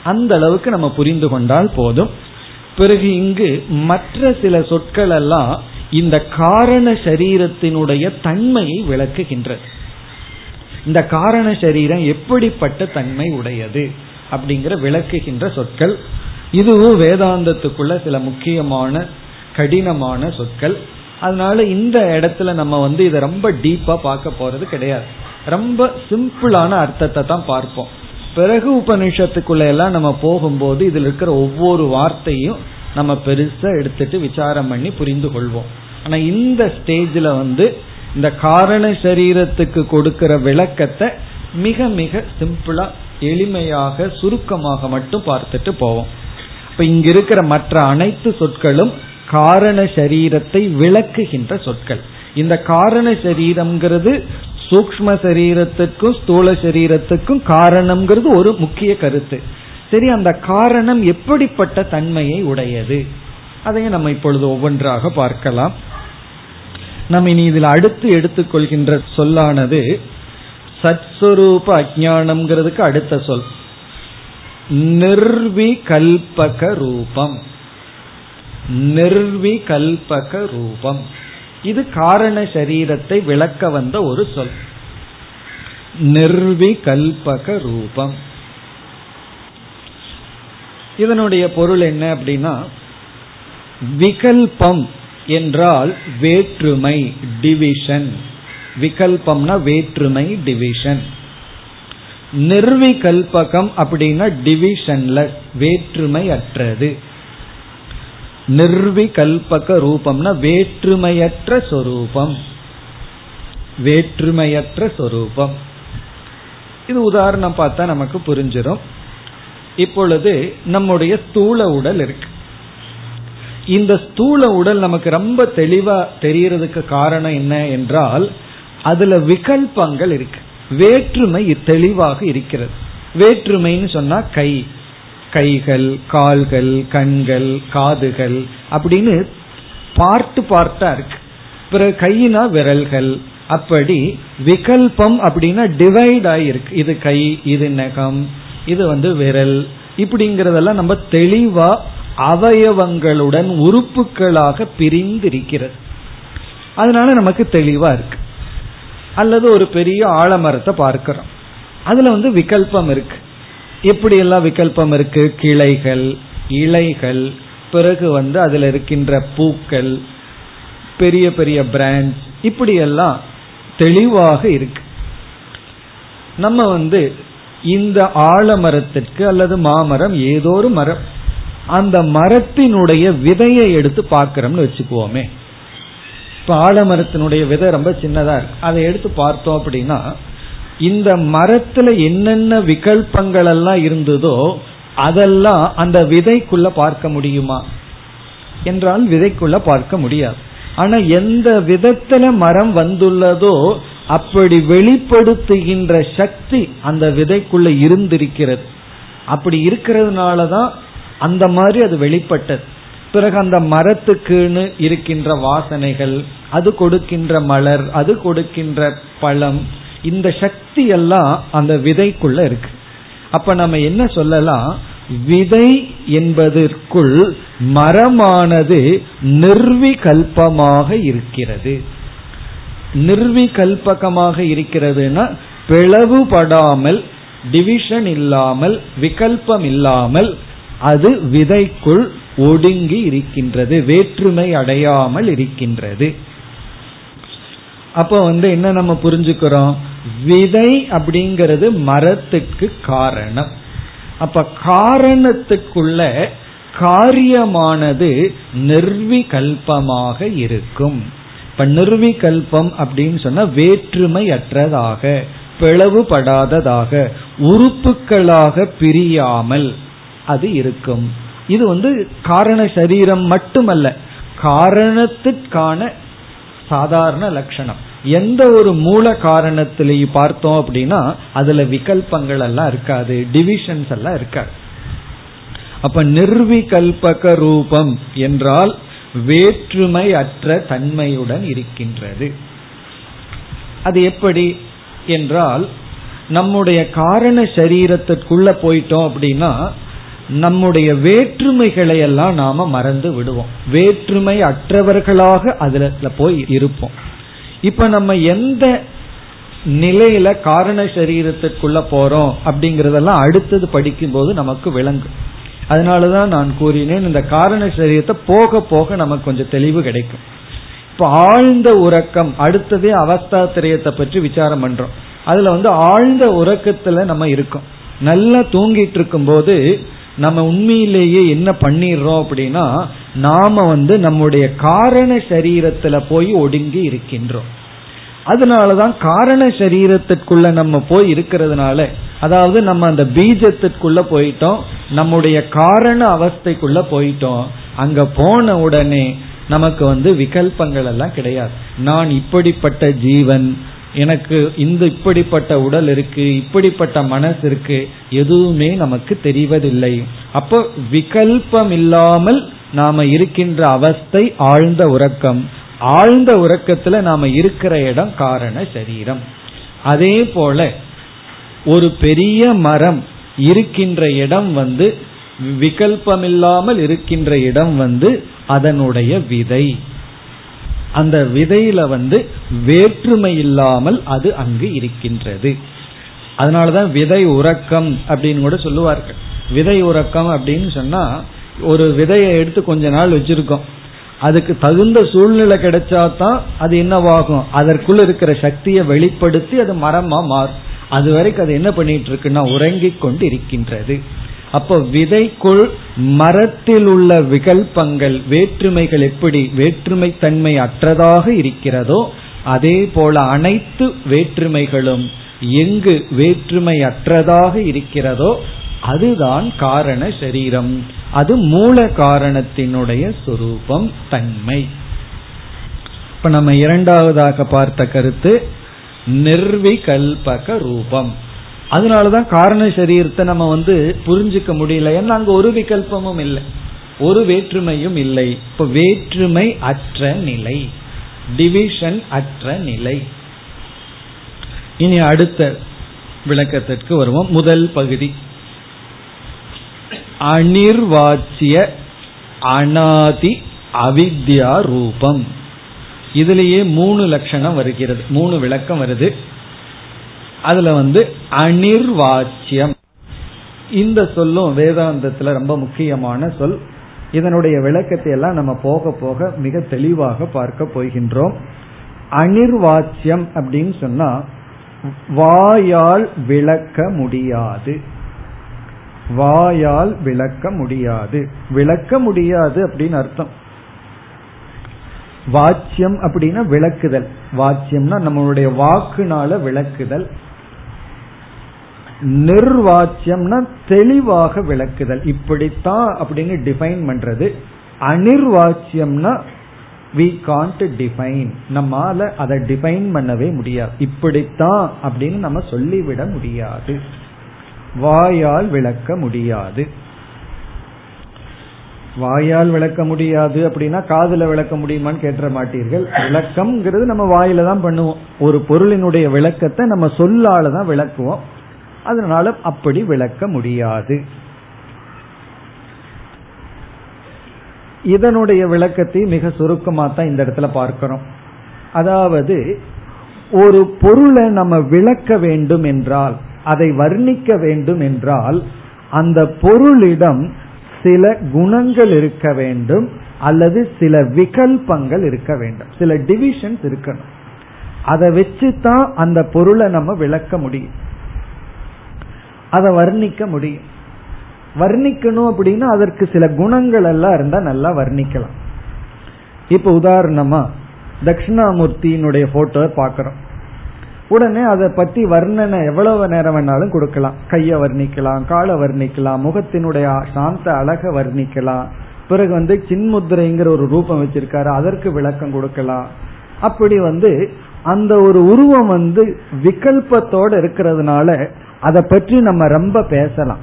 அந்த அளவுக்கு நம்ம புரிந்து கொண்டால் போதும். பிறகு இங்கு மற்ற சில சொற்கள் எல்லாம் இந்த காரண சரீரத்தினுடைய தன்மையை விளக்குகின்றது. இந்த காரண சரீரம் எப்படிப்பட்ட தன்மை உடையது அப்படிங்கிற விளக்குகின்ற சொற்கள். இதுவும் வேதாந்தத்துக்குள்ள சில முக்கியமான கடினமான சொற்கள். அதனால இந்த இடத்துல நம்ம வந்து இதை ரொம்ப டீப்பா பார்க்க போறது கிடையாது. ரொம்ப சிம்பிளான அர்த்தத்தை தான் பார்ப்போம். பிறகு உபநிஷத்துக்குள்ள எல்லாம் நம்ம போகும்போது இதுல இருக்கிற ஒவ்வொரு வார்த்தையும் நம்ம பெருசா எடுத்துட்டு விசாரம் பண்ணி புரிந்து கொள்வோம். ஆனா இந்த ஸ்டேஜ்ல வந்து இந்த காரண சரீரத்துக்கு கொடுக்கிற விளக்கத்தை மிக மிக சிம்பிளா எளிமையாக சுருக்கமாக மட்டும் பார்த்துட்டு போவோம். இப்ப இங்க இருக்கிற மற்ற அனைத்து சொற்களும் காரண சரீரத்தை விளக்குகின்ற சொற்கள். இந்த காரண சரீரம்ங்கிறது சூக்ம சரீரத்துக்கும் ஸ்தூல சரீரத்துக்கும் காரணம்ங்கிறது ஒரு முக்கிய கருத்து. சரி அந்த காரணம் எப்படிப்பட்ட தன்மையை உடையது? அதையும் நம்ம இப்பொழுது ஒவ்வொன்றாக பார்க்கலாம். நம்ம இனி இதில் அடுத்து எடுத்துக்கொள்கின்ற சொல்லானது சத்ஸ்வரூப அஜானம்ங்கிறதுக்கு அடுத்த சொல். நிர்விகல்பக ரூபம். நிர்விகல்பக ரூபம். இது காரண சரீரத்தை விளக்க வந்த ஒரு சொல். நிர்விகல்பக ரூபம். இதனுடைய பொருள் என்ன அப்படின்னா விகல்பம் என்றால் வேற்றுமை டிவிஷன் விகல்பம்னா வேற்றுமை டிவிஷன் நிர்விகல்பகம் அப்படின்னா டிவிஷன்லெஸ் வேற்றுமை அற்றது நிர்விகல்பக ரூபம்னா வேற்றுமையற்ற சொரூபம். வேற்றுமையற்ற சொரூபம். இது உதாரணம் பார்த்தா நமக்கு புரிஞ்சிடும் இப்பொழுது நம்முடைய ஸ்தூல உடல் இருக்கு. இந்த ஸ்தூல உடல் நமக்கு ரொம்ப தெளிவா தெரியறதுக்கு காரணம் என்ன என்றால் அதுல விகல்பங்கள் இருக்கு. வேற்றுமை தெளிவாக இருக்கிறது. வேற்றுமைன்னு சொன்னா கை. கைகள் கால்கள் கண்கள் காதுகள் அப்படின்னு பார்ட்டு பார்ட்டா இருக்கு. பிறகு கையினா விரல்கள். அப்படி விகல்பம் அப்படின்னா டிவைட் ஆயிருக்கு. இது கை இது நகம் இது வந்து விரல். இப்படிங்கறதெல்லாம் நம்ம தெளிவா அவயவங்களுடன் உறுப்புகளாக பிரிந்திருக்கிறது. அதனால நமக்கு தெளிவா இருக்கு. அல்லது ஒரு பெரிய ஆலமரத்தை பார்க்கிறோம். அதுல வந்து விகல்பம் இருக்கு. எப்படி எல்லாம் விகல்பம் இருக்கு. கிளைகள் இலைகள் பிறகு வந்து அதுல இருக்கின்ற பூக்கள் பெரிய பெரிய பிரான்ச் இப்படியெல்லாம் தெளிவாக இருக்கு. நம்ம வந்து இந்த ஆலமரத்திற்கு அல்லது மாமரம் ஏதோ ஒரு மரம். அந்த மரத்தினுடைய விதையை எடுத்து பார்க்கிறோம்னு வச்சுக்குவோமே. இப்ப ஆலமரத்தினுடைய விதை ரொம்ப சின்னதா இருக்கு. அதை எடுத்து பார்த்தோம் அப்படின்னா இந்த மரத்துல என்னென்ன விகல்பங்கள் எல்லாம் இருந்ததோ அதெல்லாம் அந்த விதைக்குள்ள பார்க்க முடியுமா? என்றால் விதைக்குள்ள பார்க்க முடியாது. ஆனா எந்த விதத்துல மரம் வந்துள்ளதோ அப்படி வெளிப்படுத்துகின்ற சக்தி அந்த விதைக்குள்ள இருந்திருக்கிறது. அப்படி இருக்கிறதுனாலதான் அந்த மாதிரி அது வெளிப்பட்டது. பிறகு அந்த மரத்துக்குன்னு இருக்கின்ற வாசனைகள் அது கொடுக்கின்ற மலர் அது கொடுக்கின்ற பழம் இந்த சக்தி எல்லாம் அந்த விதைக்குள்ள இருக்கு. அப்ப நம்ம என்ன சொல்லலாம்? விதை என்பதற்குள் மரமானது நிர்விகல்பமாக இருக்கிறது. நிர்விகல்பகமாக இருக்கிறதுனா பிளவுபடாமல் டிவிஷன் இல்லாமல் விகல்பம் இல்லாமல் அது விதைக்குள் ஒடுங்கி இருக்கின்றது வேற்றுமை அடையாமல் இருக்கின்றது. அப்ப வந்து என்ன நம்ம புரிஞ்சுக்கிறோம்? விதை அப்படிங்கிறது மரத்துக்கு காரணம். அப்ப காரணத்துக்குள்ள காரியமானது நிர்விகல்பமாக இருக்கும். இப்ப நிர்விகல்பம் அப்படின்னு சொன்னா வேற்றுமை அற்றதாக பிளவுபடாததாக உறுப்புகளாக பிரியாமல் அது இருக்கும். இது வந்து காரண சரீரம் மட்டுமல்ல காரணத்திற்கான சாதாரண லட்சணம். எந்த ஒரு மூல காரணத்திலையும் பார்த்தோம் அப்படின்னா அதுல விகல்பங்கள் எல்லாம் இருக்காது டிவிஷன்ஸ் எல்லாம் இருக்காது. அப்ப நிர்விகல்பக ரூபம் என்றால் வேற்றுமை அற்ற தன்மையுடன் இருக்கின்றது. அது எப்படி என்றால் நம்முடைய காரண சரீரத்திற்குள்ள போயிட்டோம் அப்படின்னா நம்முடைய வேற்றுமைகளை எல்லாம் நாம மறந்து விடுவோம். வேற்றுமை அற்றவர்களாக அதுல போய் இருப்போம். இப்ப நம்ம எந்த நிலையில காரண சரீரத்திற்குள்ள போறோம் அப்படிங்கறதெல்லாம் அடுத்தது படிக்கும் போது நமக்கு விளங்கும் அதனாலதான் நான் கூறினேன் இந்த காரண சரீரத்தை போக போக நமக்கு கொஞ்சம் தெளிவு கிடைக்கும். இப்ப ஆழ்ந்த உறக்கம் அடுத்ததே அவஸ்தா திரையத்தை பற்றி விசாரம் பண்றோம். அதுல வந்து ஆழ்ந்த உறக்கத்துல நம்ம இருக்கோம். நல்லா தூங்கிட்டு இருக்கும் போது நம்ம உண்மையிலேயே என்ன பண்ணிடுறோம் அப்படின்னா நாம வந்து நம்முடைய காரண சரீரத்துல போய் ஒடுங்கி இருக்கின்றோம். அதனாலதான் காரண சரீரத்திற்குள்ள நம்ம போய் இருக்கிறதுனால அதாவது நம்ம அந்த பீஜத்திற்குள்ள போயிட்டோம் நம்முடைய காரண அவஸ்தைக்குள்ள போயிட்டோம் அங்க போன உடனே நமக்கு வந்து விகல்பங்கள் எல்லாம் கிடையாது. நான் இப்படிப்பட்ட ஜீவன் எனக்கு இந்த இப்படிப்பட்ட உடல் இருக்கு இப்படிப்பட்ட மனசு இருக்கு எதுவுமே நமக்கு தெரிவதில்லை. அப்போ விகல்பம் இல்லாமல் நாம இருக்கின்ற அவஸ்தை ஆழ்ந்த உறக்கம். ஆழ்ந்த உறக்கத்துல நாம இருக்கிற இடம் காரண சரீரம். அதே போல ஒரு பெரிய மரம் இருக்கின்ற இடம் வந்து விகல்பமில்லாமல் இருக்கின்ற இடம் வந்து அதனுடைய விதை. அந்த விதையில வந்து வேற்றுமை இல்லாமல் அது அங்கு இருக்கின்றது. அதனாலதான் விதை உறக்கம் அப்படின்னு கூட சொல்லுவார்கள். விதை உறக்கம் அப்படின்னு சொன்னா ஒரு விதையை எடுத்து கொஞ்ச நாள் வச்சிருக்கோம். அதுக்கு தகுந்த சூழ்நிலை கிடைச்சா தான் அது என்னவாகும்? அதற்குள்ள இருக்கிற சக்தியை வெளிப்படுத்தி அது மரமா மாறும். அது வரைக்கும் அது என்ன பண்ணிட்டு இருக்குன்னா உறங்கிக் கொண்டு இருக்கின்றது அப்போ விதைக்குள் மரத்தில் உள்ள விகல்பங்கள் வேற்றுமைகள் எப்படி? வேற்றுமை தன்மை அற்றதாக இருக்கிறதோ அதே போல அனைத்து வேற்றுமைகளும் எங்கு வேற்றுமை அற்றதாக இருக்கிறதோ அதுதான் காரண சரீரம். அது மூல காரணத்தினுடைய சொரூபம் தன்மை. இப்ப நம்ம இரண்டாவதாக பார்த்த கருத்து நிர்விகல்பக ரூபம். அதனாலதான் காரண சரீரத்தை நம்ம வந்து புரிஞ்சுக்க முடியல. ஏன்னா அங்க ஒரு விகல்பமும் இல்லை. ஒரு வேற்றுமையும் இல்லை. இப்ப வேற்றுமை அற்ற நிலை. டிவிஷன் அற்ற நிலை. இனி அடுத்த விளக்கத்திற்கு வருவோம். முதல் பகுதி. அனிர்வாச்சிய அனாதி அவித்யா ரூபம். இதுலேயே மூணு லட்சணம் வருகிறது. மூணு விளக்கம் வருது. அதுல வந்து அனிர்வாச்சியம். இந்த சொல்லும் வேதாந்தத்துல ரொம்ப முக்கியமான சொல். இதனுடைய விளக்கத்தை எல்லாம் நம்ம போக போக மிக தெளிவாக பார்க்க போகின்றோம். அனிர்வாச்சியம் அப்படின்னு சொன்னா வாயால் விளக்க முடியாது. வாயால் விளக்க முடியாது. விளக்க முடியாது அப்படின்னு அர்த்தம். வாச்சியம் அப்படின்னா விளக்குதல். வாச்சியம்னா நம்மளுடைய வாக்குனால விளக்குதல். நிர்வாச்சியம்னா தெளிவாக விளக்குதல். இப்படித்தான் அப்படின்னு டிஃபைன் பண்றது. அனிர்வாச்சியம்னா வி காண்ட் டிஃபைன் நம்மால அதை டிஃபைன் பண்ணவே முடியாது. இப்படித்தான் அப்படின்னு நம்ம சொல்லிவிட முடியாது. வாயால் விளக்க முடியாது. வாயால் விளக்க முடியாது அப்படின்னா காதுல விளக்க முடியுமான்னு கேட்ட மாட்டீர்கள். விளக்கம்ங்கிறது நம்ம வாயில தான் பண்ணுவோம். ஒரு பொருளினுடைய விளக்கத்தை நம்ம சொல்லால தான் விளக்குவோம். அதனால அப்படி விளக்க முடியாது. இதனுடைய விளக்கத்தை மிக சுருக்கமாக தான் இந்த இடத்துல பார்க்கிறோம். அதாவது ஒரு பொருளை நம்ம விளக்க வேண்டும் என்றால் அதை வர்ணிக்க வேண்டும் என்றால் அந்த பொருளிடம் சில குணங்கள் இருக்க வேண்டும் அல்லது சில விகல்பங்கள் இருக்க வேண்டும். சில டிவிஷன்ஸ் இருக்கணும். அதை வச்சு தான் அந்த பொருளை நம்ம விளக்க முடியும். அதை வர்ணிக்க முடியும். வர்ணிக்கணும் அப்படின்னா அதற்கு சில குணங்கள் எல்லாம் இருந்தா நல்லா வர்ணிக்கலாம். இப்ப உதாரணமா தட்சிணாமூர்த்தியினுடைய போட்டோ பாக்கிறோம் உடனே அதை பத்தி வர்ணனை எவ்வளவு நேரம் வேணாலும் கொடுக்கலாம். கைய வர்ணிக்கலாம் காலை வர்ணிக்கலாம் முகத்தினுடைய சாந்த அழக வர்ணிக்கலாம். பிறகு வந்து சின்முத்திரைங்கிற ஒரு ரூபம் வச்சிருக்காரு அதற்கு விளக்கம் கொடுக்கலாம். அப்படி வந்து அந்த ஒரு உருவம் வந்து விகல்பத்தோட இருக்கிறதுனால அதை பற்றி நம்ம ரொம்ப பேசலாம்.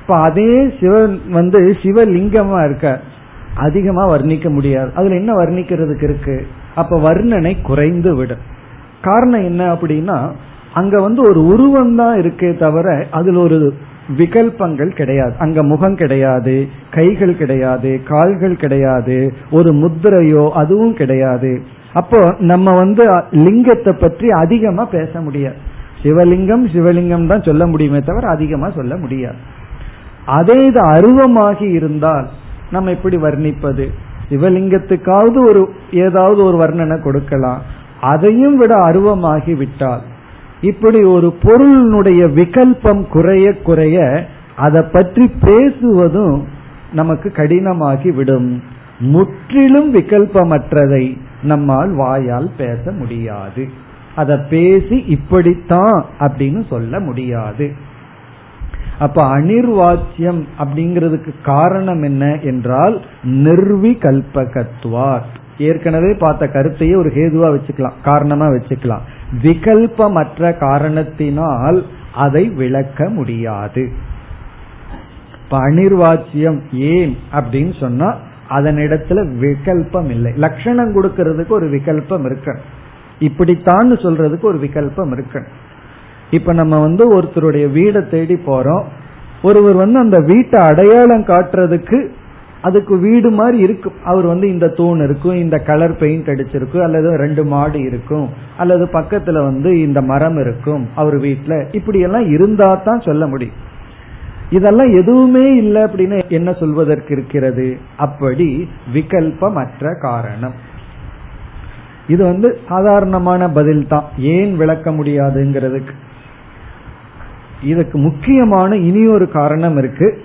இப்ப அதே சிவன் வந்து சிவலிங்கமா இருக்க அதிகமா வர்ணிக்க முடியாது. அதுல என்ன வர்ணிக்கிறதுக்கு இருக்கு? அப்ப வர்ணனை குறைந்து விடும். காரணம் என்ன அப்படின்னா அங்க வந்து ஒரு உருவம் தான் இருக்கே தவிர அதுல ஒரு விகல்பங்கள் கிடையாது. அங்க முகம் கிடையாது கைகள் கிடையாது கால்கள் கிடையாது ஒரு முத்திரையோ அதுவும் கிடையாது. அப்போ நம்ம வந்து லிங்கத்தை பற்றி அதிகமா பேச முடியாது. சிவலிங்கம் சிவலிங்கம் தான் சொல்ல முடியுமே தவிர அதிகமா சொல்ல முடியாது. அதே இது அருவமாகி இருந்தால் நம்ம எப்படி வர்ணிப்பது? சிவலிங்கத்துக்காவது ஒரு ஏதாவது ஒரு வர்ணனை கொடுக்கலாம். அதையும் விட அருவமாகி விட்டால் இப்படி ஒரு பொருளினுடைய விகல்பம் குறைய குறைய அதை பற்றி பேசுவதும் நமக்கு கடினமாகி விடும். முற்றிலும் விகல்பமற்றதை நம்மால் வாயால் பேச முடியாது. அதை பேசி இப்படித்தான் அப்படின்னு சொல்ல முடியாது. அப்ப அனிர்வாச்சியம் அப்படிங்கிறதுக்கு காரணம் என்ன என்றால் நிர்விகல்பகத்வார் ஏற்கனவே பார்த்த கருத்தையே ஒரு ஹேதுவா வச்சுக்கலாம் காரணமா வச்சுக்கலாம். விகல்பமற்ற காரணத்தினால் அதை விளக்க முடியாது. இப்ப அனிர்வாச்சியம் ஏன் அப்படின்னு சொன்னா அதனிடத்துல விகல்பம் இல்லை. லட்சணம் கொடுக்கறதுக்கு ஒரு விகல்பம் இருக்கணும். இப்படித்தான் சொல்றதுக்கு ஒரு விகல்பம் இருக்கு. இப்ப நம்ம வந்து ஒருத்தருடைய வீடை தேடி போறோம். ஒருவர் வந்து அந்த வீட்டை அடையாளம் காட்டுறதுக்கு அதுக்கு வீடு மாதிரி இருக்கும் அவர் வந்து இந்த தூண் இருக்கும் இந்த கலர் பெயிண்ட் அடிச்சிருக்கும் அல்லது ரெண்டு மாடு இருக்கும் அல்லது பக்கத்துல வந்து இந்த மரம் இருக்கும் அவர் வீட்டுல இப்படி எல்லாம் இருந்தா தான் சொல்ல முடியும். இதெல்லாம் எதுவுமே இல்லை அப்படின்னு என்ன சொல்வதற்கு இருக்கிறது? அப்படி விகல்பமற்ற காரணம். இது வந்து சாதாரணமான பதில் தான் ஏன் விளக்க முடியாதுங்கிறதுக்கு. இதுக்கு முக்கியமான இனி ஒரு காரணம் இருக்கு.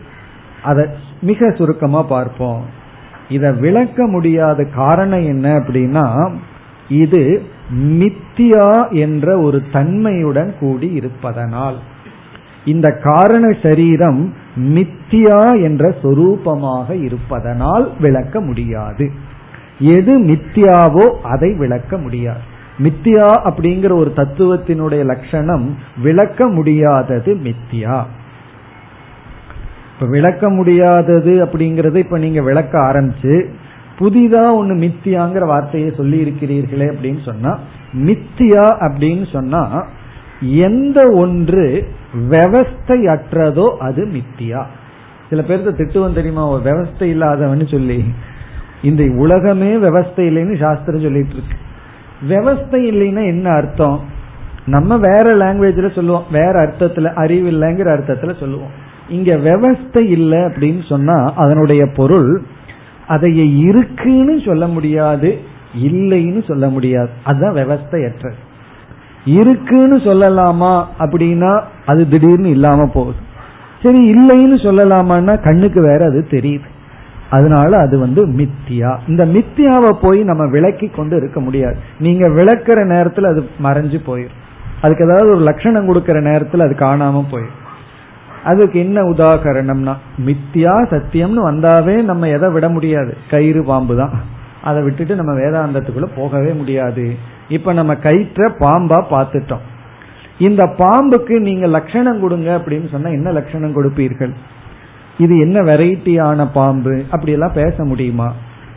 அதை மிக சுருக்கமா பார்ப்போம். இதை விளக்க முடியாத காரணம் என்ன அப்படின்னா இது மித்தியா என்ற ஒரு தன்மையுடன் கூடி இருப்பதனால். இந்த காரண சரீரம் மித்தியா என்ற சொரூபமாக இருப்பதனால் விளக்க முடியாது. எது மித்தியாவோ அதை விளக்க முடியாது. மித்தியா அப்படிங்கிற ஒரு தத்துவத்தினுடைய லட்சணம் விளக்க முடியாதது மித்தியா. இப்ப விளக்க முடியாதது அப்படிங்கறது இப்ப நீங்க விளக்க ஆரம்பிச்சு புதிதா ஒண்ணு மித்தியாங்கிற வார்த்தையை சொல்லி இருக்கிறீர்களே அப்படின்னு சொன்னா மித்தியா அப்படின்னு சொன்னா எந்த ஒன்று விவஸ்தையற்றதோ அது மித்தியா. சில பேருக்கு திட்டுவம் தெரியுமா ஒரு விவஸ்தை இல்லாதவன்னு சொல்லி. இந்த உலகமே விவஸ்தை இல்லைன்னு சாஸ்திரம் சொல்லிட்டு இருக்கு. விவஸ்தை இல்லைன்னா என்ன அர்த்தம்? நம்ம வேற லாங்குவேஜ்ல சொல்லுவோம். வேற அர்த்தத்துல அறிவு இல்லைங்கிற அர்த்தத்துல சொல்லுவோம். இங்க விவஸ்தை இல்லை அப்படின்னு சொன்னா அதனுடைய பொருள் அதை இருக்குன்னு சொல்ல முடியாது இல்லைன்னு சொல்ல முடியாது. அதுதான் விவஸ்தையற்ற இருக்குன்னு சொல்லலாமா அப்படின்னா அது திடீர்னு இல்லாம போகுது. சரி இல்லைன்னு சொல்லலாமான்னா கண்ணுக்கு வேற அது தெரியுது. அதனால அது வந்து மித்தியா. இந்த மித்தியாவை போய் நம்ம விளக்கி கொண்டு இருக்க முடியாது. நீங்க விளக்குற நேரத்துல அது மறைஞ்சு போயிடும் அதுக்கு ஏதாவது ஒரு லட்சணம் கொடுக்கற நேரத்துல அது காணாம போயிடும் அதுக்கு என்ன உதாகரணம்னா மித்தியா சத்தியம்னு வந்தாவே நம்ம எதை விட முடியாது. கயிறு பாம்பு தான். அதை விட்டுட்டு நம்ம வேதாந்தத்துக்குள்ள போகவே முடியாது. இப்ப நம்ம கயிற்ற பாம்பா பார்த்துட்டோம். இந்த பாம்புக்கு நீங்க லட்சணம் கொடுங்க அப்படின்னு சொன்னா என்ன லட்சணம் கொடுப்பீர்கள்? இது என்ன வெரைட்டியான பாம்பு? அப்படி எல்லாம் பேச முடியுமா?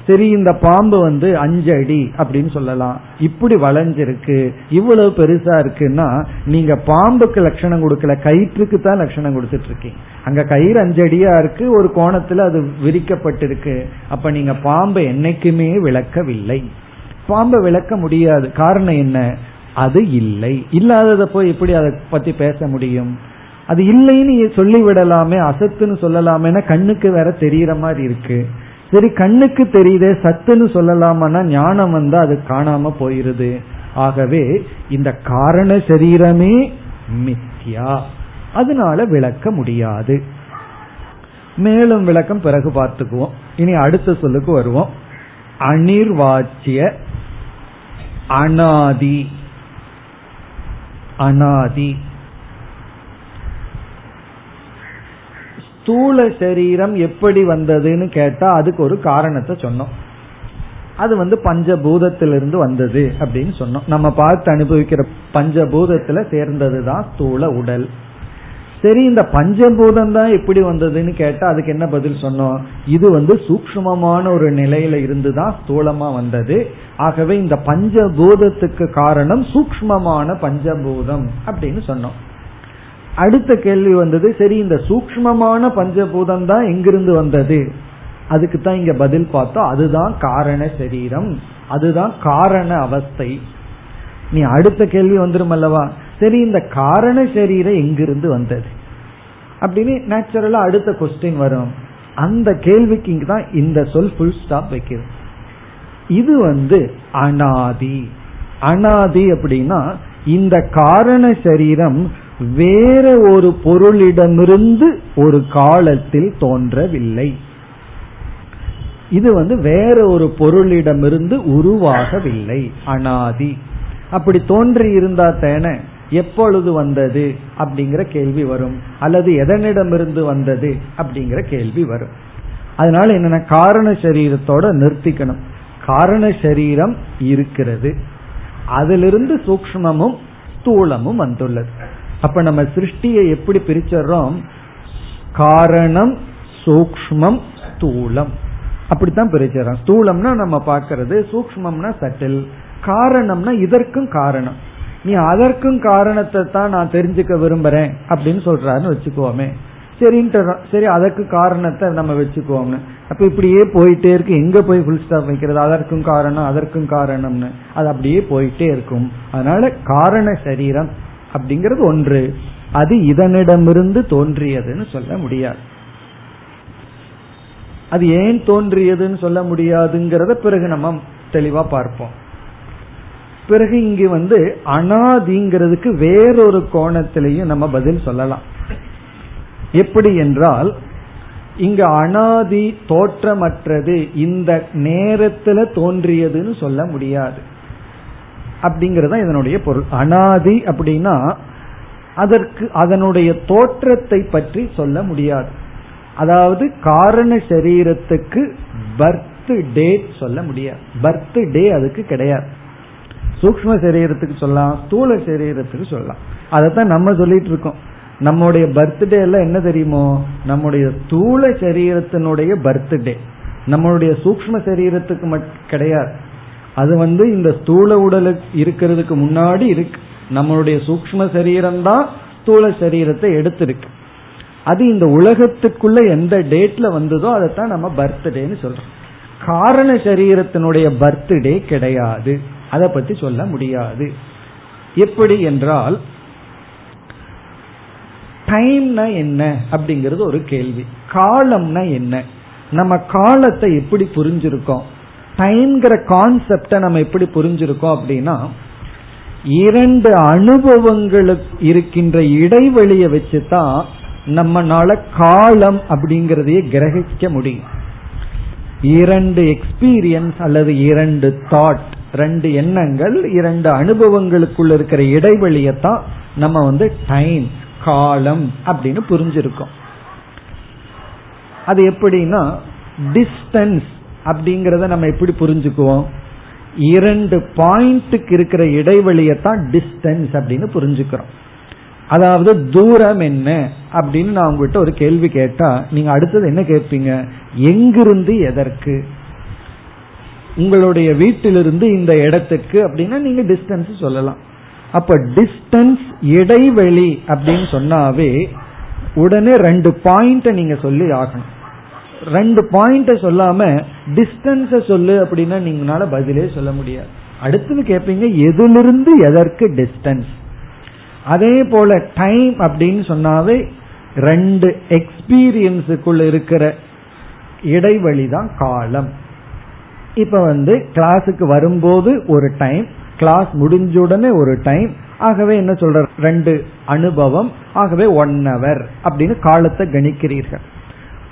சரி இந்த பாம்பு வந்து அஞ்சு அடி அப்படின்னு சொல்லலாம். இப்படி வளைஞ்சிருக்கு. இவ்வளவு பெருசா இருக்குன்னா நீங்க பாம்புக்கு லட்சணம் கொடுக்கல கயிற்றுக்கு தான் லட்சணம் கொடுத்துட்டு இருக்கீங்க அங்க கயிறு அஞ்சு அடியா இருக்கு ஒரு கோணத்துல அது விரிக்கப்பட்டிருக்கு. அப்ப நீங்க பாம்பை என்னைக்குமே விளக்கவில்லை. பாம்பை விளக்க முடியாது. காரணம் என்ன? அது இல்லை. இல்லாததை போய் எப்படி அதை பத்தி பேச முடியும்? அது இல்லைன்னு சொல்லி விடலாமே அசத்துன்னு சொல்லலாமேனா கண்ணுக்கு வேற தெரியற மாதிரி இருக்கு. சரி கண்ணுக்கு தெரியுதே சத்துன்னு சொல்லலாமான்னா ஞானம் வந்து அது காணாம போயிருது. ஆகவே இந்த காரண சரீரமே மித்யா. அதனால விளக்க முடியாது. மேலும் விளக்கம் பிறகு பார்த்துக்குவோம். இனி அடுத்த சொல்லுக்கு வருவோம். அனிர்வாச்சிய அனாதி. அனாதி. ஸ்தூல சரீரம் எப்படி வந்ததுன்னு கேட்டா அதுக்கு ஒரு காரணத்தை சொன்னோம். அது வந்து பஞ்சபூதத்திலிருந்து வந்தது அப்படின்னு சொன்னோம். நம்ம பார்த்து அனுபவிக்கிற பஞ்சபூதத்துல சேர்ந்தது தான் ஸ்தூல உடல். சரி இந்த பஞ்சபூதம் தான் எப்படி வந்ததுன்னு கேட்டா அதுக்கு என்ன பதில் சொன்னோம்? இது வந்து சூக்மமான ஒரு நிலையில இருந்து தான் ஸ்தூலமா வந்தது. ஆகவே இந்த பஞ்சபூதத்துக்கு காரணம் சூக்மமான பஞ்சபூதம் அப்படின்னு சொன்னோம். அடுத்த கேள்வி வந்தது சரி இந்த சூக்மமான பஞ்சபூதம் தான் எங்கிருந்து வந்தது? அதுக்கு தான் இங்க பதில் பார்த்தோம். அதுதான் காரண சரீரம். அதுதான் காரண அவஸ்தை. நீ அடுத்த கேள்வி வந்துரும் அல்லவா? சரி இந்த காரண சரீரம் எங்கிருந்து வந்தது? அப்படின்னு நேச்சுரலா அடுத்த கொஸ்டின் வரும். அந்த கேள்விக்கு இங்க தான் இந்த சொல் ஃபுல் ஸ்டாப் வைக்கிறது இது வந்து அனாதி. அனாதி அப்படின்னா இந்த காரண சரீரம் வேற ஒரு பொருளிடமிருந்து ஒரு காலத்தில் தோன்றவில்லை. இது வந்து வேற ஒரு பொருளிடமிருந்து உருவாகவில்லை. அனாதி. அப்படி தோன்றி இருந்தா தேன எப்பொழுது வந்தது அப்படிங்கிற கேள்வி வரும். அல்லது எதனிடமிருந்து வந்தது அப்படிங்கிற கேள்வி வரும். அதனால என்னன்னா காரண சரீரத்தோட நிறுத்திக்கணும். காரண சரீரம் இருக்கிறது. அதிலிருந்து சூக்மமும் ஸ்தூலமும் வந்துள்ளது. அப்ப நம்ம சிருஷ்டியை எப்படி பிரிச்சர்றோம்? காரணம் சூக்மம் ஸ்தூலம். அப்படித்தான் பிரிச்சறோம் ஸ்தூலம்னா நம்ம பாக்கிறது சூக்மம்னா சட்டில். காரணம்னா இதற்கும் காரணம். நீ அதற்கும் காரணத்தை தான் நான் தெரிஞ்சுக்க விரும்புறேன் அப்படின்னு சொல்றாருன்னு வச்சுக்கோமே. சரின்ட்டு சரி அதற்கு காரணத்தை நம்ம வச்சுக்குவோம்னு அப்ப இப்படியே போயிட்டே இருக்கு. எங்க போய் ஃபுல் ஸ்டாப் வைக்கிறது? அதற்கும் காரணம் அதற்கும் காரணம்னு. அது அப்படியே போயிட்டே இருக்கும். அதனால காரண சரீரம் அப்படிங்கிறது ஒன்று. அது இதனிடமிருந்து தோன்றியதுன்னு சொல்ல முடியாது. அது ஏன் தோன்றியதுன்னு சொல்ல முடியாதுங்கிறத பிறகு நம்ம தெளிவா பார்ப்போம். பிறகு இங்கு வந்து அனாதிங்கிறதுக்கு வேறொரு கோணத்திலையும் நம்ம பதில் சொல்லலாம். எப்படி என்றால் இங்க அனாதி தோற்றமற்றது இந்த நேரத்துல தோன்றியதுன்னு சொல்ல முடியாது. அப்படிங்கறத இதனுடைய பொருள். அனாதி அப்படின்னா அதற்கு அதனுடைய தோற்றத்தை பற்றி சொல்ல முடியாது. அதாவது காரண சரீரத்துக்கு பர்த் டேட் சொல்ல முடியாது. பர்த் டே அதுக்கு கிடையாது. சூக்ம சரீரத்துக்கு சொல்லலாம் ஸ்தூல சரீரத்துக்கு சொல்லலாம். அதைத்தான் நம்ம சொல்லிட்டு இருக்கோம். நம்முடைய பர்த்டே எல்லாம் என்ன தெரியுமோ? நம்முடைய ஸ்தூல சரீரத்தினுடைய பர்த்டே நம்மளுடைய சூக்ம சரீரத்துக்கு கிடையாது. அது வந்து இந்த ஸ்தூல உடலுக்கு இருக்கிறதுக்கு முன்னாடி இருக்கு. நம்மளுடைய சூக்ம சரீரம் தான் ஸ்தூல சரீரத்தை எடுத்திருக்கு. அது இந்த உலகத்துக்குள்ள எந்த டேட்ல வந்ததோ அதைத்தான் நம்ம பர்த்டேன்னு சொல்றோம். காரண சரீரத்தினுடைய பர்த்டே கிடையாது. அதை பத்தி சொல்ல முடியாது. எப்படி என்றால் டைம்னா என்ன அப்படிங்கிறது ஒரு கேள்வி. காலம்னா என்ன? நம்ம காலத்தை எப்படி புரிஞ்சிருக்கோம்? டைம்ங்கிற கான்செப்டை நம்ம எப்படி புரிஞ்சிருக்கோம் அப்படின்னா இரண்டு அனுபவங்களுக்கு இருக்கின்ற இடைவெளியை வச்சு தான் நம்மனால காலம் அப்படிங்கறதையே கிரகிக்க முடியும். இரண்டு எக்ஸ்பீரியன்ஸ் அல்லது இரண்டு தாட் ரெண்டு எண்ணங்கள் இரண்டு அனுபவங்களுக்குள்ள இருக்கிற இடைவெளியை தான் நம்ம வந்து டைம் காலம் அப்படின்னு புரிஞ்சிருக்கோம். அது எப்படின்னா டிஸ்டன்ஸ் அப்படிங்கறத நம்ம எப்படி புரிஞ்சுக்குவோம்? இரண்டு பாயிண்ட்டுக்கு இருக்கிற இடைவெளியை தான் டிஸ்டன்ஸ் அப்படின்னு புரிஞ்சுக்கிறோம். அதாவது தூரம் என்ன அப்படின்னு நான் உங்ககிட்ட ஒரு கேள்வி கேட்டா நீங்க அடுத்தது என்ன கேட்பீங்க? எங்கிருந்து எதற்கு? உங்களுடைய வீட்டிலிருந்து இந்த இடத்துக்கு அப்படின்னா நீங்க டிஸ்டன்ஸ் சொல்லலாம். அப்ப டிஸ்டன்ஸ் இடைவெளி அப்படின்னு சொன்னாவே உடனே ரெண்டு பாயிண்ட நீங்க சொல்லி ஆகணும். ரெண்டு பாயிண்ட சொல்லாம டிஸ்டன்ஸ சொல்லு அப்படின்னா நீங்களால பதிலே சொல்ல முடியாது. அடுத்தது கேட்பீங்க எதிலிருந்து எதற்கு டிஸ்டன்ஸ் அதே போல டைம் அப்படின்னு சொன்னாவே ரெண்டு எக்ஸ்பீரியன்ஸுக்குள்ள இருக்கிற இடைவெளி தான் காலம். இப்ப வந்து கிளாஸுக்கு வரும்போது ஒரு டைம் கிளாஸ் முடிஞ்ச உடனே ஒரு டைம் ஆகவே என்ன சொல்ற? ரெண்டு அனுபவம் ஆகவே ஒன் ஹவர் அப்படின்னு காலத்தை கணிக்கிறீர்கள்.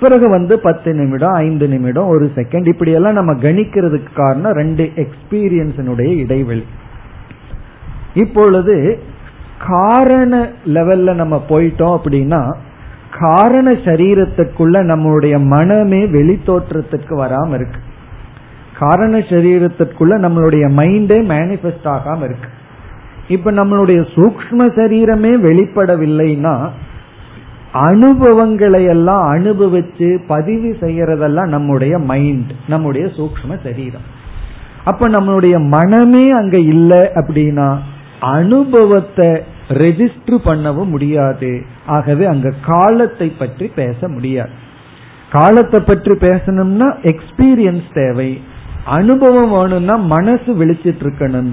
பிறகு வந்து பத்து நிமிடம் ஐந்து நிமிடம் ஒரு செகண்ட் இப்படி எல்லாம் நம்ம கணிக்கிறதுக்கு காரணம் ரெண்டு எக்ஸ்பீரியன்ஸினுடைய இடைவெளி. இப்பொழுது காரண லெவல்ல நம்ம போயிட்டோம் அப்படின்னா காரண சரீரத்துக்குள்ள நம்மளுடைய மனமே வெளி தோற்றத்துக்கு வராம இருக்கு. காரண சரீரத்திற்குள்ள நம்மளுடைய மைண்டே மேனிபெஸ்ட் ஆகாம இருக்கு. இப்ப நம்மளுடைய சூக்ம சரீரமே வெளிப்படவில்லைன்னா அனுபவங்களை எல்லாம் அனுபவிச்சு பதிவு செய்யறதெல்லாம் நம்முடைய மைண்ட் நம்முடைய சூக்ம சரீரம். அப்ப நம்மளுடைய மனமே அங்க இல்லை அப்படின்னா அனுபவத்தை ரெஜிஸ்டர் பண்ணவும் முடியாது. ஆகவே அங்க காலத்தை பற்றி பேச முடியாது. காலத்தை பற்றி பேசணும்னா எக்ஸ்பீரியன்ஸ் தேவை. அனுபவம் வேணும்னா மனசு விழிச்சிட்டு இருக்கணும்.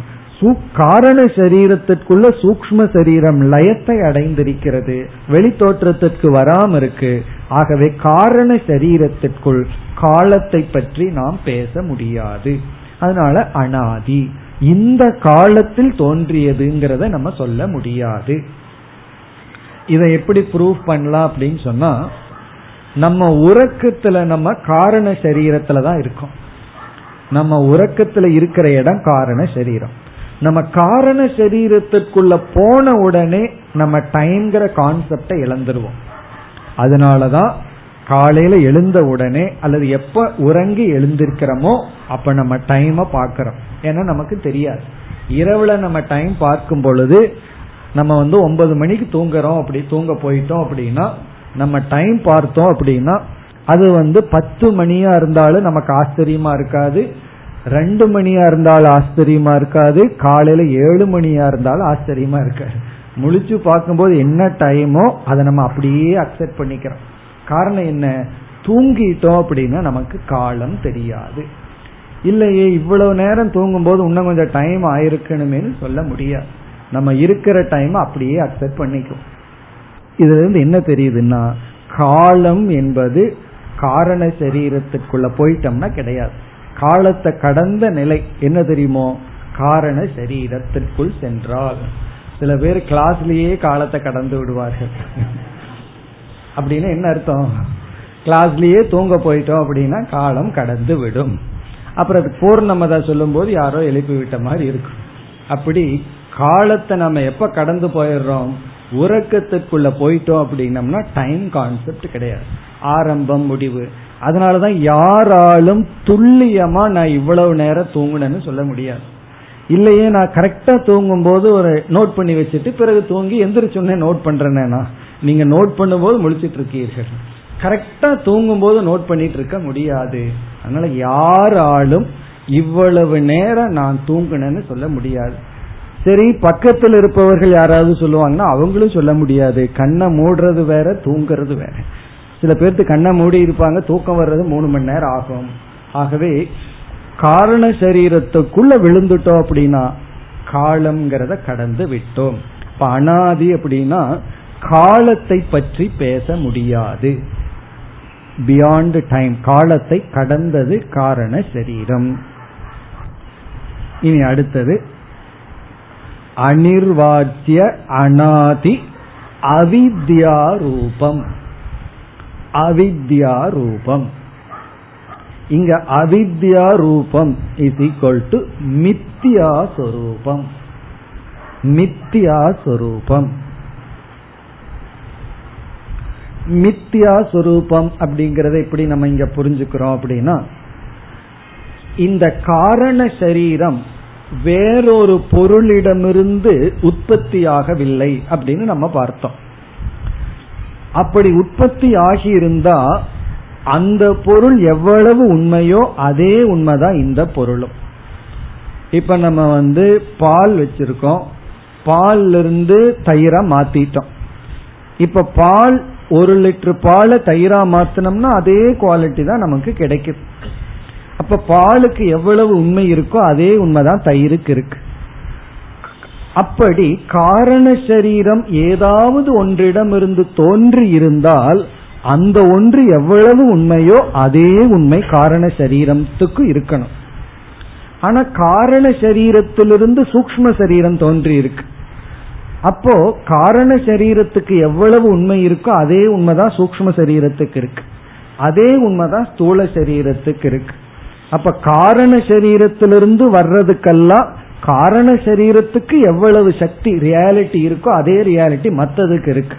காரண சரீரத்திற்குள்ள சூக்ம சரீரம் லயத்தை அடைந்திருக்கிறது. வெளித்தோற்றத்திற்கு வராம இருக்கு. ஆகவே காரண சரீரத்திற்குள் காலத்தை பற்றி நாம் பேச முடியாது. அதனால அனாதி. இந்த காலத்தில் தோன்றியதுங்கிறத நம்ம சொல்ல முடியாது. இதை எப்படி ப்ரூவ் பண்ணலாம் அப்படின்னு சொன்னா நம்ம உறக்கத்துல நம்ம காரண சரீரத்துல தான் இருக்கோம். நம்ம உறக்கத்துல இருக்கிற இடம் காரண சரீரம். நம்ம காரண சரீரத்திற்குள்ள போன உடனே நம்ம டைம்ங்கிற கான்செப்டை இழந்துருவோம். அதனாலதான் காலையில எழுந்த உடனே அல்லது எப்ப உறங்கி எழுந்திருக்கிறோமோ அப்ப நம்ம டைமை பார்க்கிறோம். ஏன்னா நமக்கு தெரியாது. இரவுல நம்ம டைம் பார்க்கும் பொழுது நம்ம வந்து ஒன்பது மணிக்கு தூங்குறோம் அப்படி தூங்க போயிட்டோம் அப்படின்னா நம்ம டைம் பார்த்தோம் அப்படின்னா அது வந்து பத்து மணியா இருந்தாலும் நமக்கு ஆச்சரியமா இருக்காது. ரெண்டு மணியா இருந்தாலும் ஆச்சரியமா இருக்காது. காலையில ஏழு மணியா இருந்தாலும் ஆச்சரியமா இருக்காது. முழிச்சு பார்க்கும்போது என்ன டைமோ அதை நம்ம அப்படியே அக்செப்ட் பண்ணிக்கிறோம். காரணம் என்ன? தூங்கிட்டோம் அப்படின்னா நமக்கு காலம் தெரியாது. இல்லையே இவ்வளவு நேரம் தூங்கும் போது இன்னும் கொஞ்சம் டைம் ஆயிருக்கணுமே சொல்ல முடியாது. நம்ம இருக்கிற டைம் அப்படியே அக்செப்ட் பண்ணிக்கும் இதுல இருந்து என்ன தெரியுதுன்னா காலம் என்பது காரண சரீரத்துக்குள்ள போயிட்டோம்னா கிடையாது. காலத்தை கடந்த நிலை. என்ன தெரியுமோ? காரண சரீரத்திற்குள் சென்றால். சில பேர் கிளாஸ்லயே காலத்தை கடந்து விடுவார்கள். அப்படின்னு என்ன அர்த்தம்? கிளாஸ்லயே தூங்க போயிட்டோம் அப்படின்னா காலம் கடந்து விடும். அப்புறம் அது பூர்ணமதா சொல்லும் போது யாரோ எழுப்பி விட்ட மாதிரி இருக்கும் அப்படி காலத்தை நம்ம எப்ப கடந்து போயிடுறோம்? உறக்கத்துக்குள்ள போயிட்டோம் அப்படின்னம்னா டைம் கான்செப்ட் கிடையாது. ஆரம்பம் முடிவு. அதனாலதான் யாராலும் துல்லியமா நான் இவ்வளவு நேரம் தூங்கினேன்னு சொல்ல முடியாது. இல்லையே நான் கரெக்டா தூங்கும் போது ஒரு நோட் பண்ணி வச்சுட்டு பிறகு தூங்கி எந்திரிச்சோடனே நோட் பண்றேன்னா? நீங்க நோட் பண்ணும்போது முழிச்சிட்டு இருக்கீர்கள். கரெக்டா தூங்கும் போது நோட் பண்ணிட்டு இருக்க முடியாது. அதனால யாராலும் இவ்வளவு நேரம் நான் தூங்கினேன்னு சொல்ல முடியாது. சரி பக்கத்தில் இருப்பவர்கள் யாராவது சொல்லுவாங்கன்னா அவங்களும் சொல்ல முடியாது. கண்ணை மூடுறது வேற தூங்குறது வேற. சில பேர்த்து கண்ணை மூடி இருப்பாங்க தூக்கம் வர்றது மூணு மணி நேரம் ஆகும். ஆகவே காரண சரீரத்துக்குள்ள விழுந்துட்டோம் அப்படின்னா காலம்ங்கிறத கடந்து விட்டோம். இப்ப அனாதி அப்படின்னா காலத்தை பற்றி பேச முடியாது. பியாண்ட் டைம் காலத்தை கடந்தது காரண சரீரம். இனி அடுத்தது அனிர்வாத்திய அனாதி அவித்யா ரூபம் இங்க அவித்யா ரூபம் இஸ் ஈக்வல் டு மித்தியா சொரூபம் மித்தியா சொரூபம் மித்தியா சொரூபம் அப்படிங்கறத எப்படி நம்ம இங்க புரிஞ்சுக்கிறோம் அப்படின்னா இந்த காரண சரீரம் வேறொரு பொருளிடமிருந்து உற்பத்தியாகவில்லை அப்படின்னு நம்ம பார்த்தோம். அப்படி உற்பத்தி ஆகியிருந்தா அந்த பொருள் எவ்வளவு உண்மையோ அதே உண்மைதான் இந்த பொருளும். இப்ப நம்ம வந்து பால் வச்சிருக்கோம். பால்ல இருந்து தயிரா மாத்திட்டோம். இப்ப பால் ஒரு லிட்டர் பாலை தயிரா மாத்தினோம்னா அதே குவாலிட்டி தான் நமக்கு கிடைக்குது. அப்ப பாலுக்கு எவ்வளவு உண்மை இருக்கோ அதே உண்மைதான் தயிருக்கு இருக்கு. அப்படி காரண சரீரம் ஏதாவது ஒன்றிடமிருந்து தோன்றி இருந்தால் அந்த ஒன்று எவ்வளவு உண்மையோ அதே உண்மை காரண சரீரத்துக்கு இருக்கணும். ஆனா காரண சரீரத்திலிருந்து சூக்ம சரீரம் தோன்றி இருக்கு. அப்போ காரண சரீரத்துக்கு எவ்வளவு உண்மை இருக்கோ அதே உண்மைதான் சூக்ம சரீரத்துக்கு இருக்கு. அதே உண்மைதான் ஸ்தூல சரீரத்துக்கு இருக்கு. அப்ப காரண சரீரத்திலிருந்து வர்றதுக்கெல்லாம் காரண சரீரத்துக்கு எவ்வளவு சக்தி ரியாலிட்டி இருக்கோ அதே ரியாலிட்டி மற்றதுக்கு இருக்கு.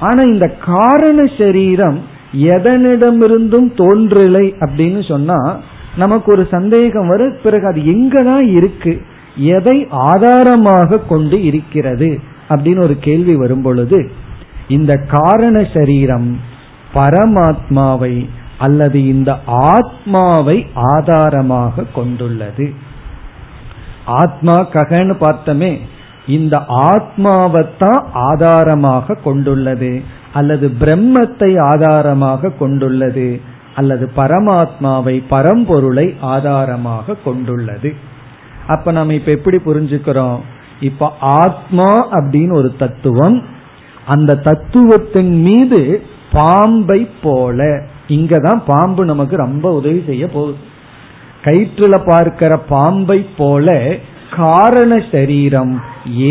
ஆனா இந்த காரண சரீரம் எதனிடமிருந்தும் தோன்றலை அப்படின்னு சொன்னா நமக்கு ஒரு சந்தேகம் வரும். பிறகு அது எங்கதான் இருக்கு? எதை ஆதாரமாக கொண்டு இருக்கிறது? அப்படின்னு ஒரு கேள்வி வரும் பொழுது இந்த காரண சரீரம் பரமாத்மாவை அல்லது இந்த ஆத்மாவை ஆதாரமாக கொண்டுள்ளது. ஆத்மா ககன்னு பார்த்தமே இந்த ஆத்மாவைத்தான் ஆதாரமாக கொண்டுள்ளது அல்லது பிரம்மத்தை ஆதாரமாக கொண்டுள்ளது அல்லது பரமாத்மாவை பரம்பொருளை ஆதாரமாக கொண்டுள்ளது. அப்ப நம்ம இப்ப எப்படி புரிஞ்சுக்கிறோம்? இப்ப ஆத்மா அப்படின்னு ஒரு தத்துவம் அந்த தத்துவத்தின் மீது பாம்பை போல இங்கதான் பாம்பு நமக்கு ரொம்ப உதவி செய்ய போகுது. கயிற்றுல பார்க்கிற பாம்பை போல காரண சரீரம்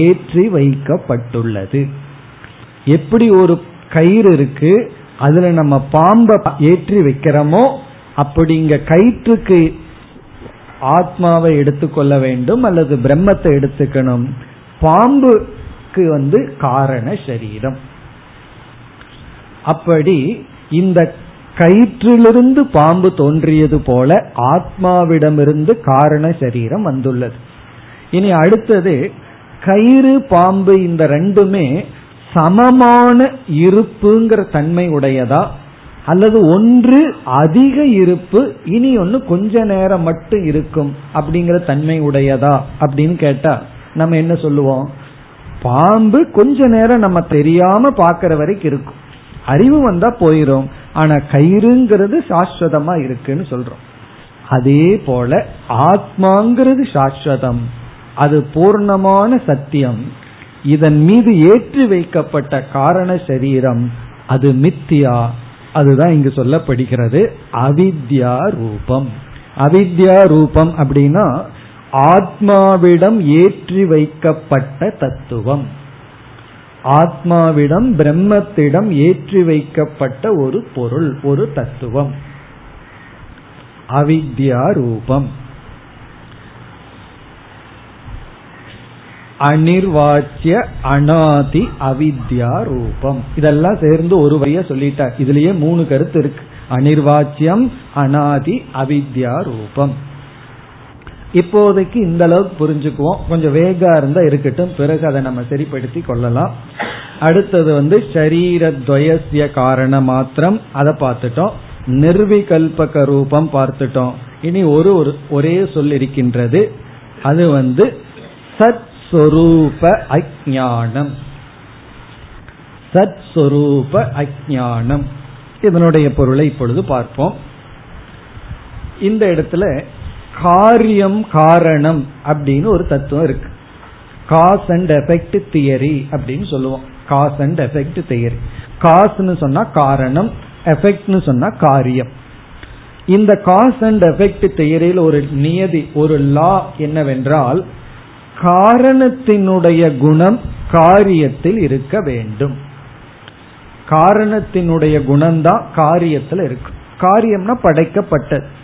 ஏற்றி வைக்கப்பட்டுள்ளது. எப்படி ஒரு கயிறு இருக்கு அதுல நம்ம பாம்பை ஏற்றி வைக்கிறோமோ அப்படி இங்க கயிற்றுக்கு ஆத்மாவை எடுத்துக்கொள்ள வேண்டும் அல்லது பிரம்மத்தை எடுத்துக்கணும். பாம்புக்கு வந்து காரண சரீரம். அப்படி இந்த கயிற்றிலிருந்து பாம்பு தோன்றியது போல ஆத்மாவிடமிருந்து காரண சரீரம் வந்துள்ளது. இனி அடுத்தது கயிறு பாம்பு இந்த ரெண்டுமே சமமான இருப்புங்கிற தன்மை உடையதா? அல்லது ஒன்று அதிக இருப்பு இனி ஒன்று கொஞ்ச நேரம் மட்டும் இருக்கும் அப்படிங்கிற தன்மை உடையதா? அப்படின்னு கேட்டா நம்ம என்ன சொல்லுவோம்? பாம்பு கொஞ்ச நேரம் நம்ம தெரியாம பாக்குற வரைக்கும் இருக்கும். அறிவு வந்தா போயிரும். ஆனா கயிறுங்கிறது சாஸ்வதமா இருக்குன்னு சொல்றோம். அதே போல ஆத்மாங்கிறது சாஸ்வதம். அது பூர்ணமான சத்தியம். இதன் மீது ஏற்றி வைக்கப்பட்ட காரண சரீரம் அது மித்தியா. அதுதான் இங்கு சொல்லப்படுகிறது அவித்யா ரூபம். அவித்யா ரூபம் அப்படின்னா ஆத்மாவிடம் ஏற்றி வைக்கப்பட்ட தத்துவம். ஆத்மாவிடம் பிரம்மத்திடம் ஏற்றி வைக்கப்பட்ட ஒரு பொருள் ஒரு தத்துவம். அவித்யா ரூபம். அனிர்வாச்சிய அனாதி அவித்யா ரூபம். இதெல்லாம் சேர்ந்து ஒரு வழியா சொல்லிட்டார். இதுலயே மூணு கருத்து இருக்கு. அனிர்வாச்சியம் அனாதி அவித்யா ரூபம். இப்போதைக்கு இந்த அளவுக்கு புரிஞ்சுக்குவோம். கொஞ்சம் வேகா இருந்தா இருக்கட்டும். பிறகு அதை நம்ம சரிப்படுத்தி கொள்ளலாம். அடுத்தது வந்து சரீரத்வயசிய காரண மாத்திரம். அதை பார்த்துட்டோம். நிர்விகல்பக ரூபம் பார்த்துட்டோம். இனி ஒரு ஒரு ஒரே சொல் இருக்கின்றது. அது வந்து சத் சொரூப அஜானம் சத் சொரூப அஜானம் இதனுடைய பொருளை இப்பொழுது பார்ப்போம். இந்த இடத்துல காரியம் காரணம் அப்படின்னு ஒரு தத்துவம் இருக்கு. காஸ் அண்ட் எஃபெக்ட் தியரி அப்படின்னு சொல்லுவோம். காஸ் அண்ட் எஃபெக்ட் தியரி காஸ்னு சொன்னா காரணம் எஃபெக்ட்னு சொன்னா காரியம். இந்த காஸ் அண்ட் எஃபெக்ட் தியரியில் ஒரு நியதி ஒரு லா என்னவென்றால் காரணத்தினுடைய குணம் காரியத்தில் இருக்க வேண்டும். காரணத்தினுடைய குணம்தான் காரியத்தில் இருக்கும் காரியம்னா படைக்கப்பட்டது.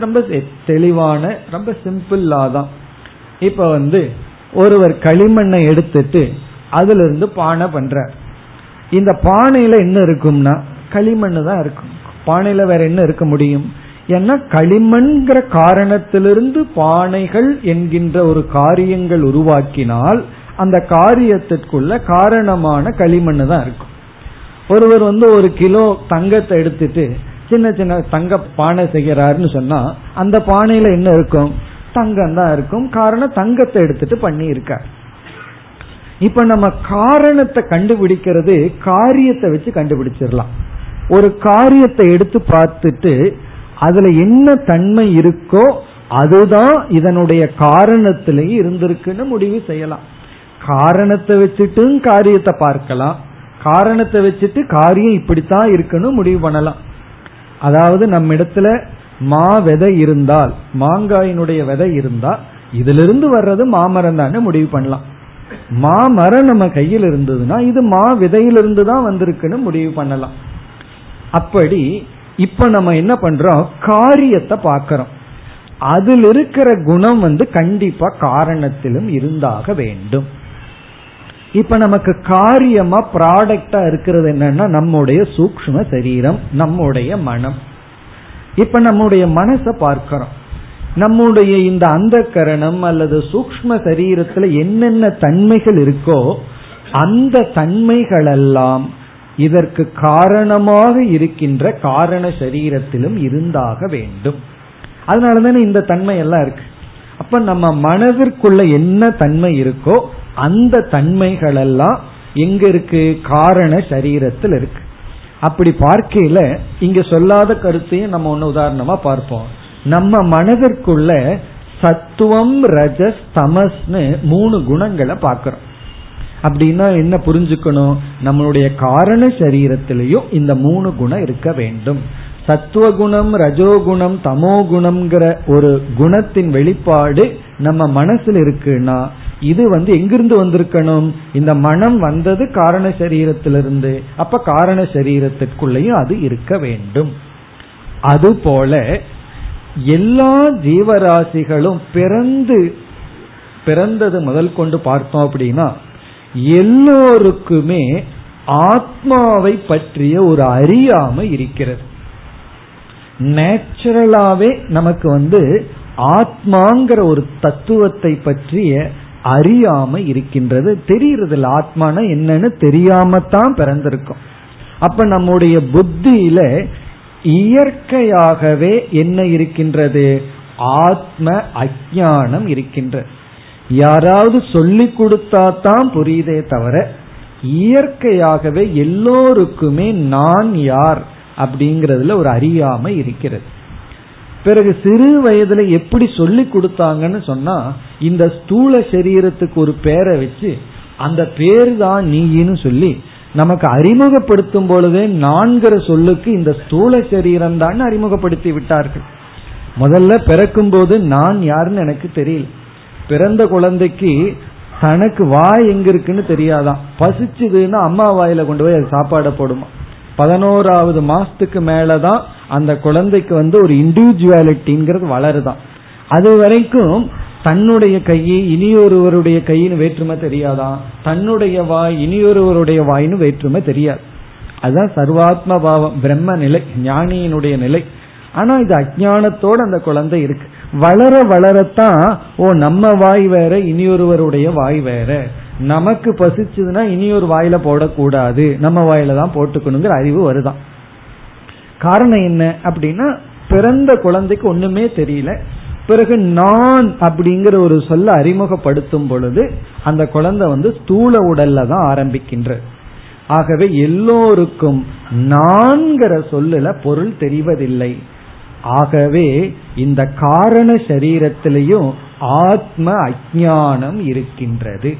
ரொம்ப தெளிவான ரொம்ப சிம்பிள் லா தான் இப்ப வந்து ஒருவர் களிமண்ணை எடுத்துட்டு அதுல இருந்து பானை பண்றார். இந்த பானையில என்ன இருக்கும்னா களிமண் தான் இருக்கும். பானையில வேற என்ன இருக்க முடியும்? ஏன்னா களிமண்கிற காரணத்திலிருந்து பானைகள் என்கின்ற ஒரு காரியங்கள் உருவாக்கினால் அந்த காரியத்திற்குள்ள காரணமான களிமண் தான் இருக்கும். ஒருவர் வந்து ஒரு கிலோ தங்கத்தை எடுத்துட்டு சின்ன சின்ன தங்க பானை செய்கிறாருன்னு சொன்னா அந்த பானையில என்ன இருக்கும்? தங்கம் தான் இருக்கும். காரணம் தங்கத்தை எடுத்துட்டு பண்ணி இருக்கார் இப்ப நம்ம காரணத்தை கண்டுபிடிக்கிறது காரியத்தை வச்சு கண்டுபிடிச்சிடலாம். ஒரு காரியத்தை எடுத்து பார்த்துட்டு அதுல என்ன தன்மை இருக்கோ அதுதான் இதனுடைய காரணத்திலேயே இருந்திருக்குன்னு முடிவு செய்யலாம். காரணத்தை வச்சுட்டும் காரியத்தை பார்க்கலாம். காரணத்தை வச்சுட்டு காரியம் இப்படித்தான் இருக்குன்னு முடிவு பண்ணலாம். அதாவது நம்ம இடத்துல மா விதை இருந்தால் மாங்காயினுடைய விதை இருந்தால் இதிலிருந்து வர்றது மாமரம் தானே முடிவு பண்ணலாம். மாமரம் நம்ம கையில் இருந்ததுன்னா இது மா விதையிலிருந்து தான் வந்திருக்குன்னு முடிவு பண்ணலாம். அப்படி இப்ப நம்ம என்ன பண்றோம்? காரியத்தை பார்க்கிறோம். அதில் இருக்கிற குணம் வந்து கண்டிப்பா காரணத்திலும் இருந்தாக வேண்டும். இப்ப நமக்கு காரியமா ப்ராடக்டா இருக்கிறது என்னன்னா நம்முடைய சூக்ம சரீரம் நம்முடைய மனம். இப்ப நம்முடைய மனசை பார்க்கிறோம். நம்முடைய இந்த அந்த கரணம் அல்லது சூக்ம சரீரத்துல என்னென்ன தன்மைகள் இருக்கோ அந்த தன்மைகளெல்லாம் இதற்கு காரணமாக இருக்கின்ற காரண சரீரத்திலும் இருந்தாக வேண்டும். அதனாலதானே இந்த தன்மை எல்லாம் இருக்கு. அப்ப நம்ம மனதிற்குள்ள என்ன தன்மை இருக்கோ அந்த தன்மைகள் எல்லாம் எங்க இருக்கு? காரண சரீரத்தில் இருக்கு. அப்படி பார்க்கையில இங்க சொல்லாத கருத்தையும் நம்ம ஒன்னு உதாரணமா பார்ப்போம். நம்ம மனதிற்குள்ள சத்துவம் ரஜஸ் தமஸ்னு மூணு குணங்களை பார்க்கிறோம். அப்படின்னா என்ன புரிஞ்சுக்கணும்? நம்மளுடைய காரண சரீரத்திலையும் இந்த மூணு குணம் இருக்க வேண்டும். சத்துவகுணம் ரஜோகுணம் தமோகுணம்ங்கிற ஒரு குணத்தின் வெளிப்பாடு நம்ம மனசுல இருக்குன்னா இது வந்து எங்கிருந்து வந்திருக்கணும்? இந்த மனம் வந்தது காரண சரீரத்திலிருந்து. அப்ப காரண சரீரத்திற்குள்ளேயும் அது இருக்க வேண்டும். அதுபோல எல்லா ஜீவராசிகளும் பிறந்து பிறந்தது முதல் கொண்டு பார்த்தோம் அப்படின்னா எல்லோருக்குமே ஆத்மாவை பற்றிய ஒரு அறியாமை இருக்கிறது. நேச்சுரலாவே நமக்கு வந்து ஆத்மாங்கிற ஒரு தத்துவத்தை பற்றிய அறியாம இருக்கின்றது. தெரிகிறது ஆத்மான என்னன்னு தெரியாமத்தான் பிறந்திருக்கும். அப்ப நம்முடைய புத்தியில இயற்கையாகவே என்ன இருக்கின்றது? ஆத்ம அஜானம் இருக்கின்றது யாராவது சொல்லி கொடுத்தா தான் புரியுதே தவிர இயற்கையாகவே எல்லோருக்குமே நான் யார்? அப்படிங்கறதுல ஒரு அறியாமை இருக்கிறது. பிறகு சிறு வயதுல எப்படி சொல்லி கொடுத்தாங்கன்னு சொன்னா இந்த ஸ்தூல சரீரத்துக்கு ஒரு பேரை வச்சு அந்த பேர் தான் நீயின்னு சொல்லி நமக்கு அறிமுகப்படுத்தும் பொழுதே நான்கிற சொல்லுக்கு இந்த ஸ்தூல சரீரம் தான் அறிமுகப்படுத்தி விட்டார்கள். முதல்ல பிறக்கும் போது நான் யாருன்னு எனக்கு தெரியல. பிறந்த குழந்தைக்கு தனக்கு வாய் எங்க இருக்குன்னு தெரியாதான். பசிச்சுதுன்னா அம்மா வாயில கொண்டு போய் அது சாப்பாடை போடுமா? பதினோராவது மாசத்துக்கு மேலதான் அந்த குழந்தைக்கு வந்து ஒரு இண்டிவிஜுவாலிட்டிங்கிறது வளருதான். அது வரைக்கும் தன்னுடைய கையை இனியொருவருடைய கையின்னு வேற்றுமை தெரியாதான் தன்னுடைய வாய் இனியொருவருடைய வாயின்னு வேற்றுமை தெரியாது. அதுதான் சர்வாத்ம பாவம் பிரம்ம நிலை ஞானியினுடைய நிலை. ஆனா இது அஜானத்தோட அந்த குழந்தை இருக்கு. வளர வளரத்தான் ஓ நம்ம வாய் வேற இனியொருவருடைய வாய் வேற. நமக்கு பசிச்சதுன்னா இனி ஒரு வாயில போடக்கூடாது. நம்ம வாயில தான் போட்டுக்கணுங்கிற அறிவு வருதான். காரணம் என்ன அப்படின்னா பிறந்த குழந்தைக்கு ஒண்ணுமே தெரியல. பிறகு நான் அப்படிங்கிற ஒரு சொல்ல அறிமுகப்படுத்தும் பொழுது அந்த குழந்தை வந்து ஸ்தூல உடல்ல தான் ஆரம்பிக்கின்ற. ஆகவே எல்லோருக்கும் நான்கிற சொல்லுல பொருள் தெரிவதில்லை. ஆகவே இந்த காரண சரீரத்திலையும் ஆத்ம அஜானம் இருக்கின்றது.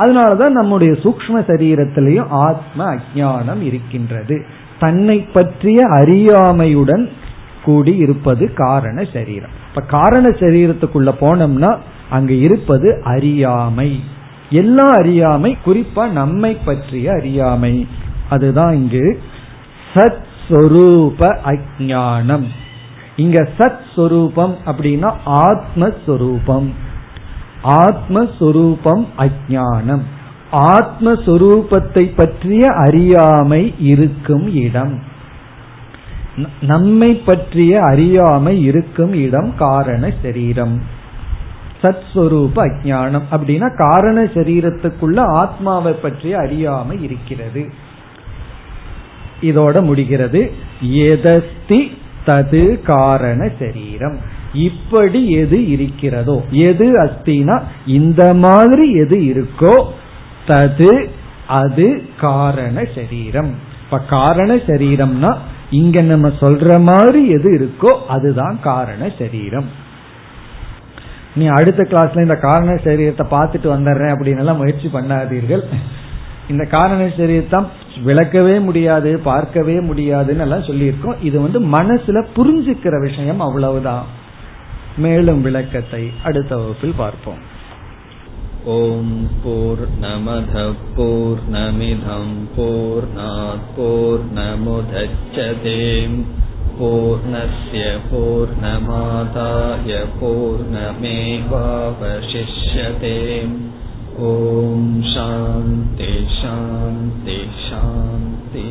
அதனாலதான் நம்முடைய சூக்ம சரீரத்திலையும் ஆத்ம அஜானம் இருக்கின்றது. தன்னை பற்றிய அறியாமையுடன் கூடி இருப்பது காரண சரீரம். இப்ப காரண சரீரத்துக்குள்ள போனோம்னா அங்க இருப்பது அறியாமை. எல்லா அறியாமை குறிப்பா நம்மை பற்றிய அறியாமை. அதுதான் இங்கு சத் சொரூப அஜானம் இங்க சத் சொரூபம் அப்படின்னா ஆத்மஸ்வரூபம். ஆத்மஸ்வரூபம் அஜானம் ஆத்மஸ்வரூபத்தை பற்றிய அறியாமை இருக்கும் இடம். நம்மை பற்றிய அறியாமை இருக்கும் இடம் காரண சரீரம். சத்ஸ்வரூப அஜானம் அப்படின்னா காரண சரீரத்துக்குள்ள ஆத்மாவை பற்றிய அறியாமை இருக்கிறது. இதோட முடிகிறது. எதஸ்தி தது காரண சரீரம். இப்படி எது இருக்கிறதோ எது அஸ்தினா இந்த மாதிரி எது இருக்கோ தது அது காரண சரீரம். இப்ப காரண சரீரம்னா இங்க நம்ம சொல்ற மாதிரி எது இருக்கோ அதுதான் காரண சரீரம். நீ அடுத்த கிளாஸ்ல இந்த காரண சரீரத்தை பார்த்துட்டு வந்துடுறேன் அப்படின்னு எல்லாம் முயற்சி பண்ணாதீர்கள். இந்த காரண சரீரத்தை விளக்கவே முடியாது பார்க்கவே முடியாதுன்னு எல்லாம் சொல்லியிருக்கோம். இது வந்து மனசுல புரிஞ்சுக்கிற விஷயம் அவ்வளவுதான். மேலும் விளக்கத்தை அடுத்த வகுப்பில் பார்ப்போம். ஓம் போர் நமத போர் நமிதம் போர் போர் நமுதச்சதேம் பூர்ணய பூர்ணமாதாய பூர்ணமேவாவசிஷ்யதேம். ஓம் சாந்தி ஷாந்தி ஷாந்தி